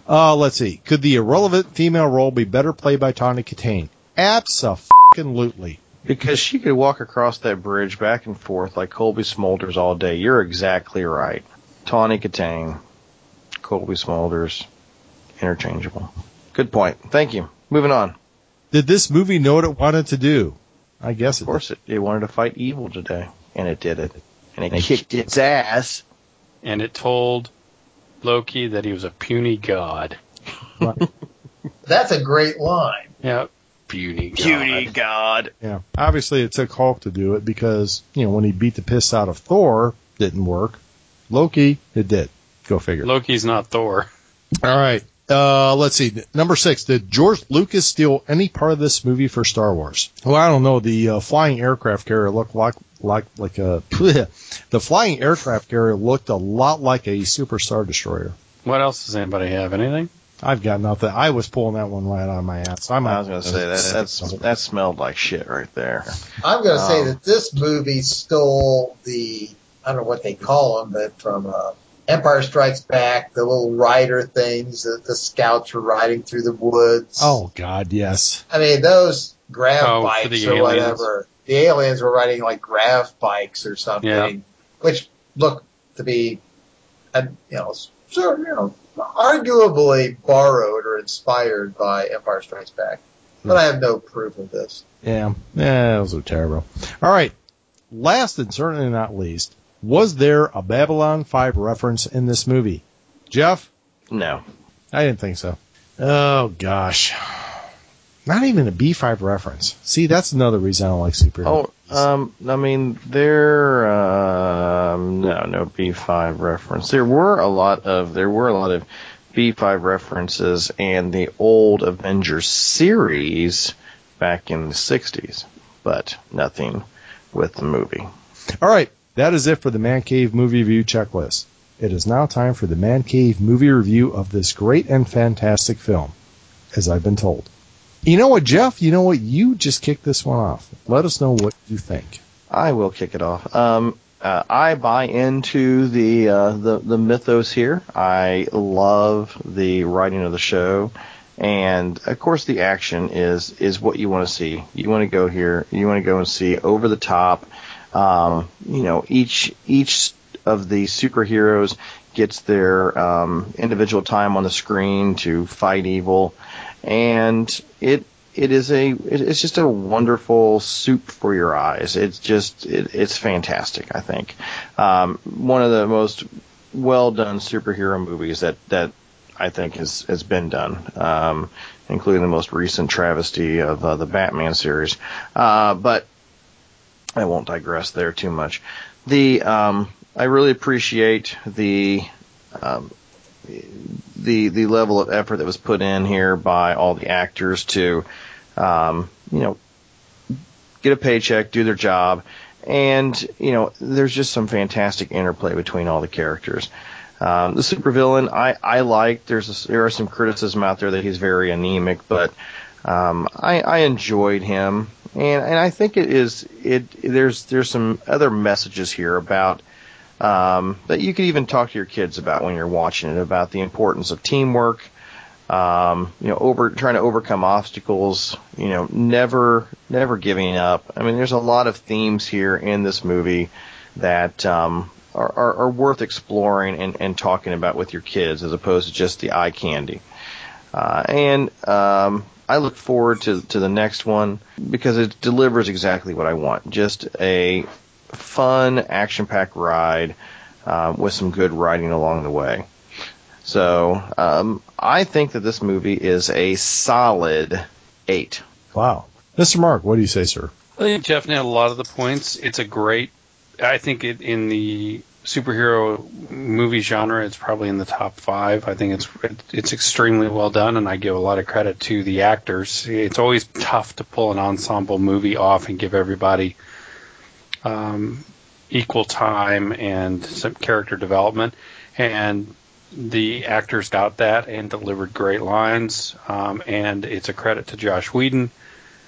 uh, let's see. Could the irrelevant female role be better played by Tawny Kitaen? Absolutely. Because she could walk across that bridge back and forth like Cobie Smulders all day. You're exactly right. Tawny Kitaen, Cobie Smulders, interchangeable. Good point. Thank you. Moving on. Did this movie know what it wanted to do? I guess Of course, it, it wanted to fight evil today, and it did it. And it kicked its ass. And it told Loki that he was a puny god. That's a great line. Yeah. Puny god. Puny god. Yeah. Obviously, it took Hulk to do it because, you know, when he beat the piss out of Thor, didn't work. Loki, it did. Go figure. Loki's not Thor. All right. Uh, let's see. Number six. Did George Lucas steal any part of this movie for Star Wars? Well, I don't know. The uh, flying aircraft carrier looked like like like a the flying aircraft carrier looked a lot like a super star destroyer. What else does anybody have? Anything? I've got nothing. I was pulling that one right out of my ass. I'm I was going to say that that's that smelled like shit right there. I'm going to say Um, that this movie stole the I don't know what they call them, but from uh, Empire Strikes Back, the little rider things that the scouts were riding through the woods. Oh God, yes. I mean those grav Oh, bikes the or aliens. whatever. The aliens were riding like grav bikes or something, Yeah. which looked to be, uh, you know, sort of, you know, arguably borrowed or inspired by Empire Strikes Back. But I have no proof of this. Yeah. Yeah, those are terrible. All right. Last and certainly not least, was there a Babylon 5 reference in this movie? Jeff? No. I didn't think so. Oh gosh. Not even a B5 reference. See, that's another reason I don't like superheroes. Oh, um, I mean, there, um, no, no B5 reference. There were a lot of, there were a lot of B5 references and the old Avengers series back in the 60s, but nothing with the movie. All right. That is it for the Man Cave movie review checklist. It is now time for the Man Cave movie review of this great and fantastic film, as I've been told. You know what, Jeff? You know what? You just kicked this one off. Let us know what you think. I will kick it off. Um, uh, I buy into the, uh, the the mythos here. I love the writing of the show, and of course the action is is what you want to see. You want to go here. You want to go and see over the top. Um, you know, each each of the superheroes gets their um, individual time on the screen to fight evil, and it it is a it's just a wonderful soup for your eyes. It's just it, it's fantastic. I think um, one of the most well done superhero movies that that I think has has been done, um, including the most recent travesty of uh, the Batman series. Uh, but I won't digress there too much. The um, I really appreciate the um, the the level of effort that was put in here by all the actors to, um, you know, get a paycheck, do their job, and you know, there's just some fantastic interplay between all the characters. Um, the supervillain I I like. There's a, there are some criticism out there that he's very anemic, but um, I I enjoyed him, and and I think it is it there's there's some other messages here about um, that you could even talk to your kids about when you're watching it about the importance of teamwork. Um, you know, over trying to overcome obstacles. You know, never never giving up. I mean, there's a lot of themes here in this movie that um, are, are, are worth exploring and, and talking about with your kids as opposed to just the eye candy. Uh, and um, I look forward to, to the next one because it delivers exactly what I want. Just a fun, action packed ride uh, with some good writing along the way. So um, I think that this movie is a solid eight. Wow. Mr. Mark, what do you say, sir? I think Jeff nailed a lot of the points. It's a great, I think it, in the superhero movie genre, it's probably in the top five. I think it's it's extremely well done, and I give a lot of credit to the actors. It's always tough to pull an ensemble movie off and give everybody um, equal time and some character development, and the actors got that and delivered great lines. Um, and it's a credit to Joss Whedon,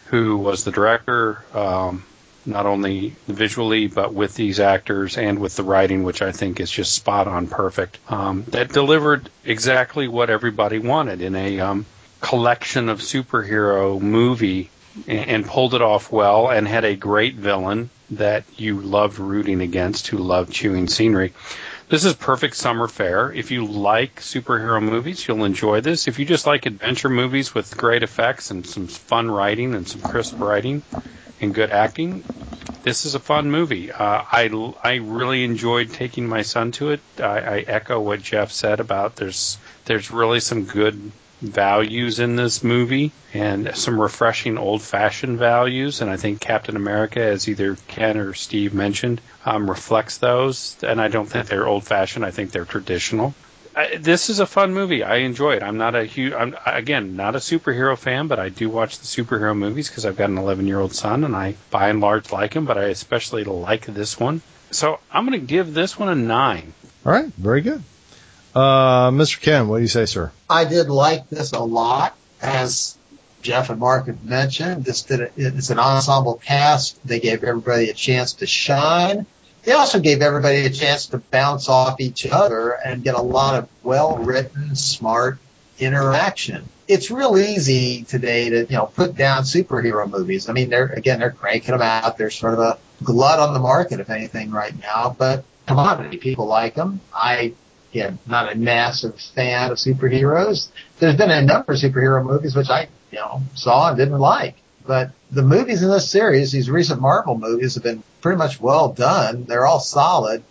who was the director, um, not only visually but with these actors and with the writing, which I think is just spot on perfect. Um, that delivered exactly what everybody wanted in a um, collection of superhero movie and, and pulled it off well and had a great villain that you loved rooting against, who loved chewing scenery. This is perfect summer fare. If you like superhero movies, you'll enjoy this. If you just like adventure movies with great effects and some fun writing and some crisp writing and good acting, this is a fun movie. Uh, I, I really enjoyed taking my son to it. I, I echo what Jeff said about there's there's really some good values in this movie and some refreshing old fashioned values. And I think Captain America, as either Ken or Steve mentioned, um, reflects those. And I don't think they're old fashioned, I think they're traditional. I, this is a fun movie. I enjoy it. I'm not a huge, I'm again not a superhero fan, but I do watch the superhero movies because I've got an 11 year old son, and I by and large like him. But I especially like this one. So I'm going to give this one a nine. All right, very good. Uh, Mr. Ken, what do you say, sir? I did like this a lot, as Jeff and Mark have mentioned. This did a, it's an ensemble cast. They gave everybody a chance to shine. They also gave everybody a chance to bounce off each other and get a lot of well written, smart interaction. It's real easy today to, you know, put down superhero movies. I mean, they're, again, they're cranking them out. They're sort of a glut on the market, if anything, right now, but commodity. People like them. I again, not a massive fan of superheroes. There's been a number of superhero movies which I, you know, saw and didn't like. But the movies in this series, these recent Marvel movies have been pretty much well done. They're all solid.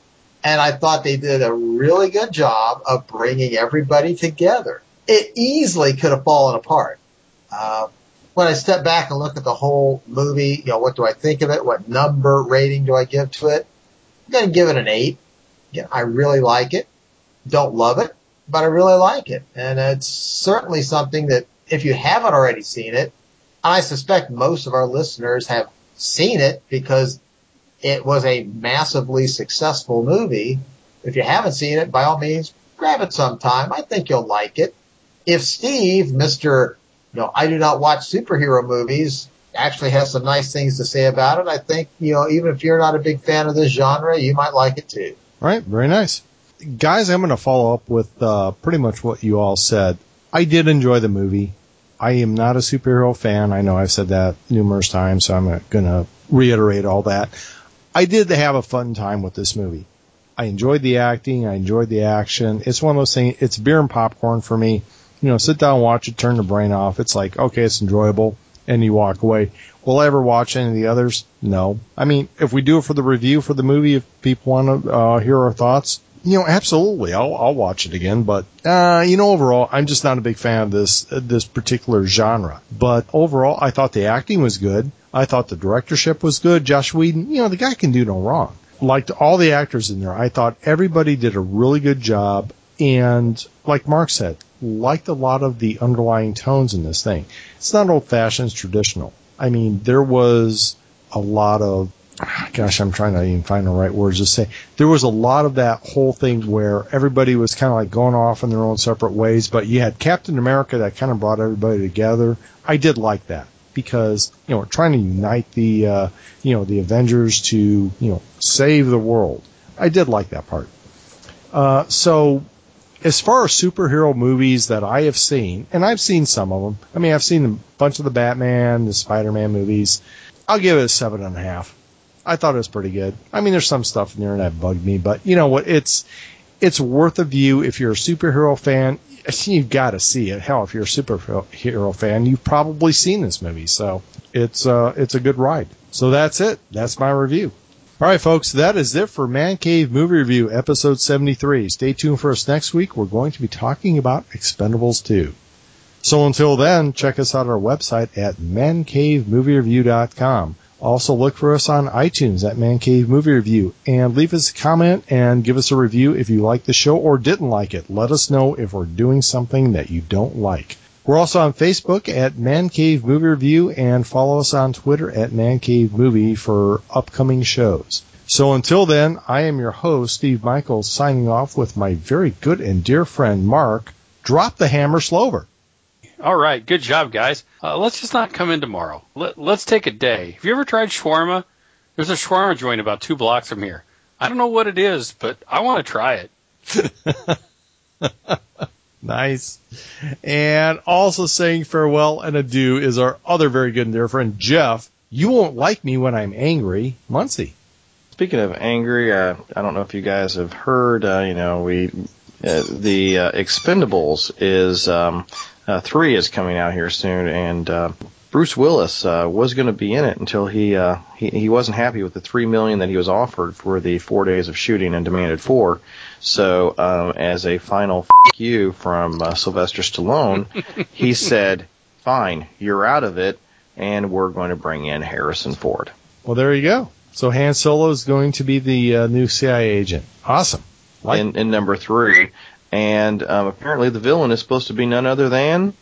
And I thought they did a really good job of bringing everybody together. It easily could have fallen apart. Uh, when I step back and look at the whole movie, you know, what do I think of it? What number rating do I give to it? I'm going to give it an eight. Yeah, I really like it don't love it, but I really like it. And it's certainly something that if you haven't already seen it, I suspect most of our listeners have seen it because it was a massively successful movie. If you haven't seen it, by all means, grab it sometime. I think you'll like it. If Steve, Mr. Know, I do not watch superhero movies actually has some nice things to say about it. I think, you know, even if you're not a big fan of this genre, you might like it too. All right, very nice. Guys, I'm going to follow up with uh, pretty much what you all said. I did enjoy the movie. I am not a superhero fan. I know I've said that numerous times, so I'm going to reiterate all that. I did have a fun time with this movie. I enjoyed the acting. I enjoyed the action. It's one of those things. It's beer and popcorn for me. You know, sit down, watch it, turn the brain off. It's like, okay, it's enjoyable, and you walk away. Will I ever watch any of the others? No. I mean, if we do it for the review for the movie, if people want to uh, hear our thoughts, you know, absolutely, I'll I'll watch it again. But uh, you know, overall, I'm just not a big fan of this uh, this particular genre. But overall, I thought the acting was good. I thought the directorship was good. Joss Whedon, you know, the guy can do no wrong. Liked all the actors in there. I thought everybody did a really good job. And like Mark said, liked a lot of the underlying tones in this thing. It's not old fashioned, it's traditional. I mean, there was a lot of gosh, I'm trying to even find the right words to say. There was a lot of that whole thing where everybody was kind of like going off in their own separate ways, but you had Captain America that kind of brought everybody together. I did like that because you know we're trying to unite the uh, you know the Avengers to you know save the world. I did like that part. Uh, so as far as superhero movies that I have seen, and I've seen some of them. I mean, I've seen a bunch of the Batman, the Spider-Man movies. I'll give it a seven and a half. I thought it was pretty good. I mean, there's some stuff in there that bugged me, but you know what? It's it's worth a view if you're a superhero fan. You've got to see it. Hell, if you're a superhero fan, you've probably seen this movie, so it's uh, it's a good ride. So that's it. That's my review. All right, folks, that is it for Man Cave Movie Review, episode 73. Stay tuned for us next week. We're going to be talking about Expendables 2. So until then, check us out at our website at mancavemoviereview.com. Also look for us on iTunes at Man Cave Movie Review and leave us a comment and give us a review if you like the show or didn't like it. Let us know if we're doing something that you don't like. We're also on Facebook at Man Cave Movie Review and follow us on Twitter at Man Cave Movie for upcoming shows. So until then, I am your host, Steve Michaels, signing off with my very good and dear friend Mark. Drop the hammer slower. All right, good job, guys. Uh, let's just not come in tomorrow. Let, let's take a day. Have you ever tried shawarma? There's a shawarma joint about two blocks from here. I don't know what it is, but I want to try it. nice. And also saying farewell and adieu is our other very good and dear friend Jeff. You won't like me when I'm angry, Muncie. Speaking of angry, uh, I don't know if you guys have heard. Uh, you know, we uh, the uh, Expendables is um, uh, three is coming out here soon, and uh, Bruce Willis uh, was going to be in it until he, uh, he he wasn't happy with the three million that he was offered for the four days of shooting and demanded four. So, um, as a final f- you from uh, Sylvester Stallone, he said, "Fine, you're out of it, and we're going to bring in Harrison Ford." Well, there you go. So Han Solo is going to be the uh, new CIA agent. Awesome. Like- in, in number three, and um, apparently the villain is supposed to be none other than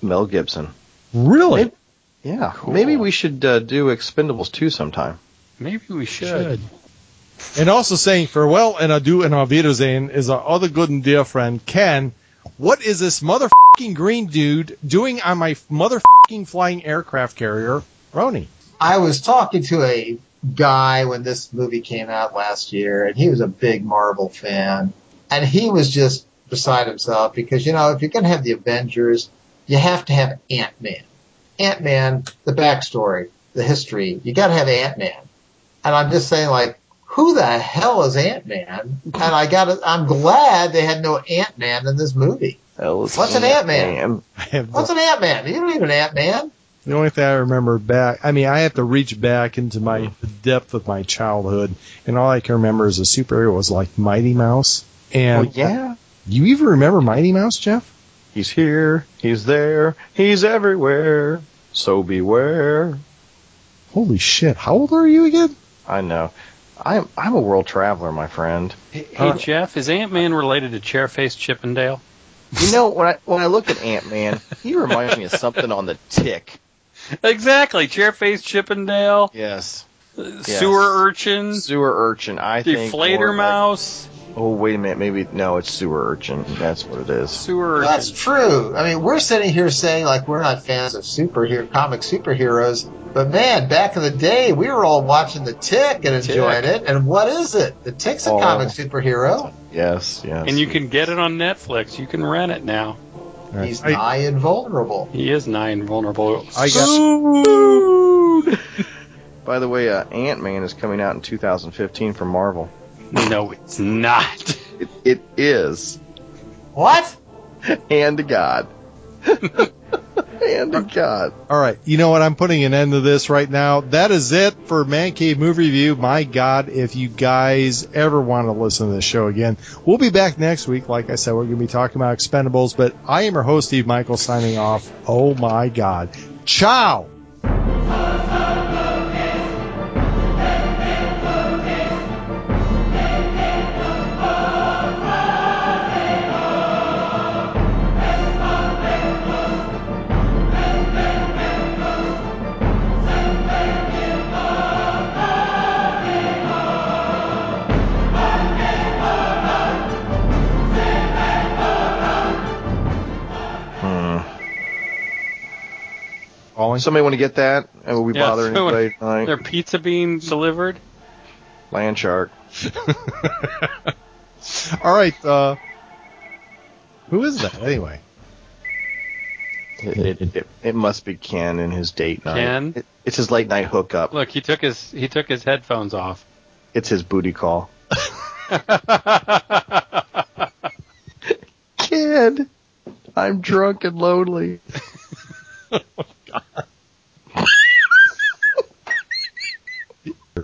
Mel Gibson. Really? Maybe, yeah. Cool. Maybe we should uh, do Expendables 2 sometime. Maybe we should. And also saying farewell and adieu and auf Wiedersehen is our other good and dear friend Ken. What is this motherfucking green dude doing on my motherfucking flying aircraft carrier, Roni? I was talking to a guy when this movie came out last year, and he was a big Marvel fan, and he was just beside himself because you know if you're going to have the Avengers, you have to have Ant Man. Ant Man, the backstory, the history, you got to have Ant Man. And I'm just saying, like, who the hell is Ant Man? And I got I'm glad they had no Ant Man in this movie. What's an Ant Man? What's an Ant Man? You don't need an Ant Man. The only thing I remember back, I mean, I have to reach back into my the depth of my childhood, and all I can remember as a superhero was like Mighty Mouse. And well, yeah, you even remember Mighty Mouse, Jeff? He's here, he's there, he's everywhere. So beware. Holy shit! How old are you again? I know. I'm I'm a world traveler, my friend. Hey, uh, Jeff, is Ant Man related to Chairface Chippendale? You know, when I when I look at Ant Man, he reminds me of something on the tick. Exactly, Chairface Chippendale. Yes. Uh, sewer urchin. Sewer urchin. I Deflator think. mouse. Like, Oh wait a minute, maybe no, it's sewer urchin. That's what it is. Sewer. Urchin. That's true. I mean, we're sitting here saying like we're not fans of superhero comic superheroes, but man, back in the day, we were all watching the Tick and enjoying Tick. it. And what is it? The Tick's a Oh. comic superhero. Yes, yes. And you can get it on Netflix. You can rent it now. He's nigh invulnerable. He is nigh invulnerable. I got By the way, uh, Ant Man is coming out in 2015 from Marvel. No, it's not. It, it is. What? Hand to God. Hand to God. All right, you know what? I'm putting an end to this right now. That is it for Man Cave Movie Review. My God, if you guys ever want to listen to this show again, we'll be back next week. Like I said, we're going to be talking about Expendables, but I am your host, Steve Michael, signing off. Oh my God. Ciao! Calling? Somebody want to get that? And will we Yeah, bother so anybody tonight? Their pizza being delivered. Land shark. All right, uh, who is that anyway? It, it, it, it must be Ken and his date night. Ken? It, it's his late night hookup. Look, he took his he took his headphones off. It's his booty call. Ken, I'm drunk and lonely.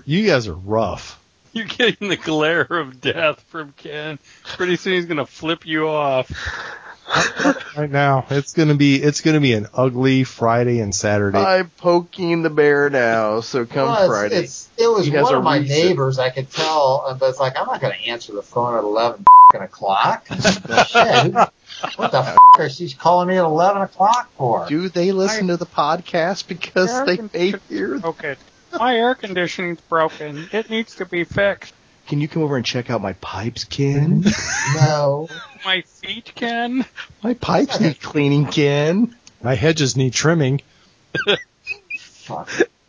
You guys are rough. You're getting the glare of death from Ken. Pretty soon he's gonna flip you off. Right now, it's gonna be it's gonna be an ugly Friday and Saturday. I'm poking the bear now, so come Well, it's- Friday. it's- it was He one of my reason. neighbors. I could tell, uh, but it's like I'm not going to answer the phone at eleven o'clock. Well, shit, who- what the f- are she calling me at eleven o'clock for? Do they listen to the podcast because they may hear? Okay. My air conditioning's broken. It needs to be fixed. Can you come over and check out my pipes, Ken? No. My feet, Ken. my pipes need cleaning, Ken. My hedges need trimming. Fuck.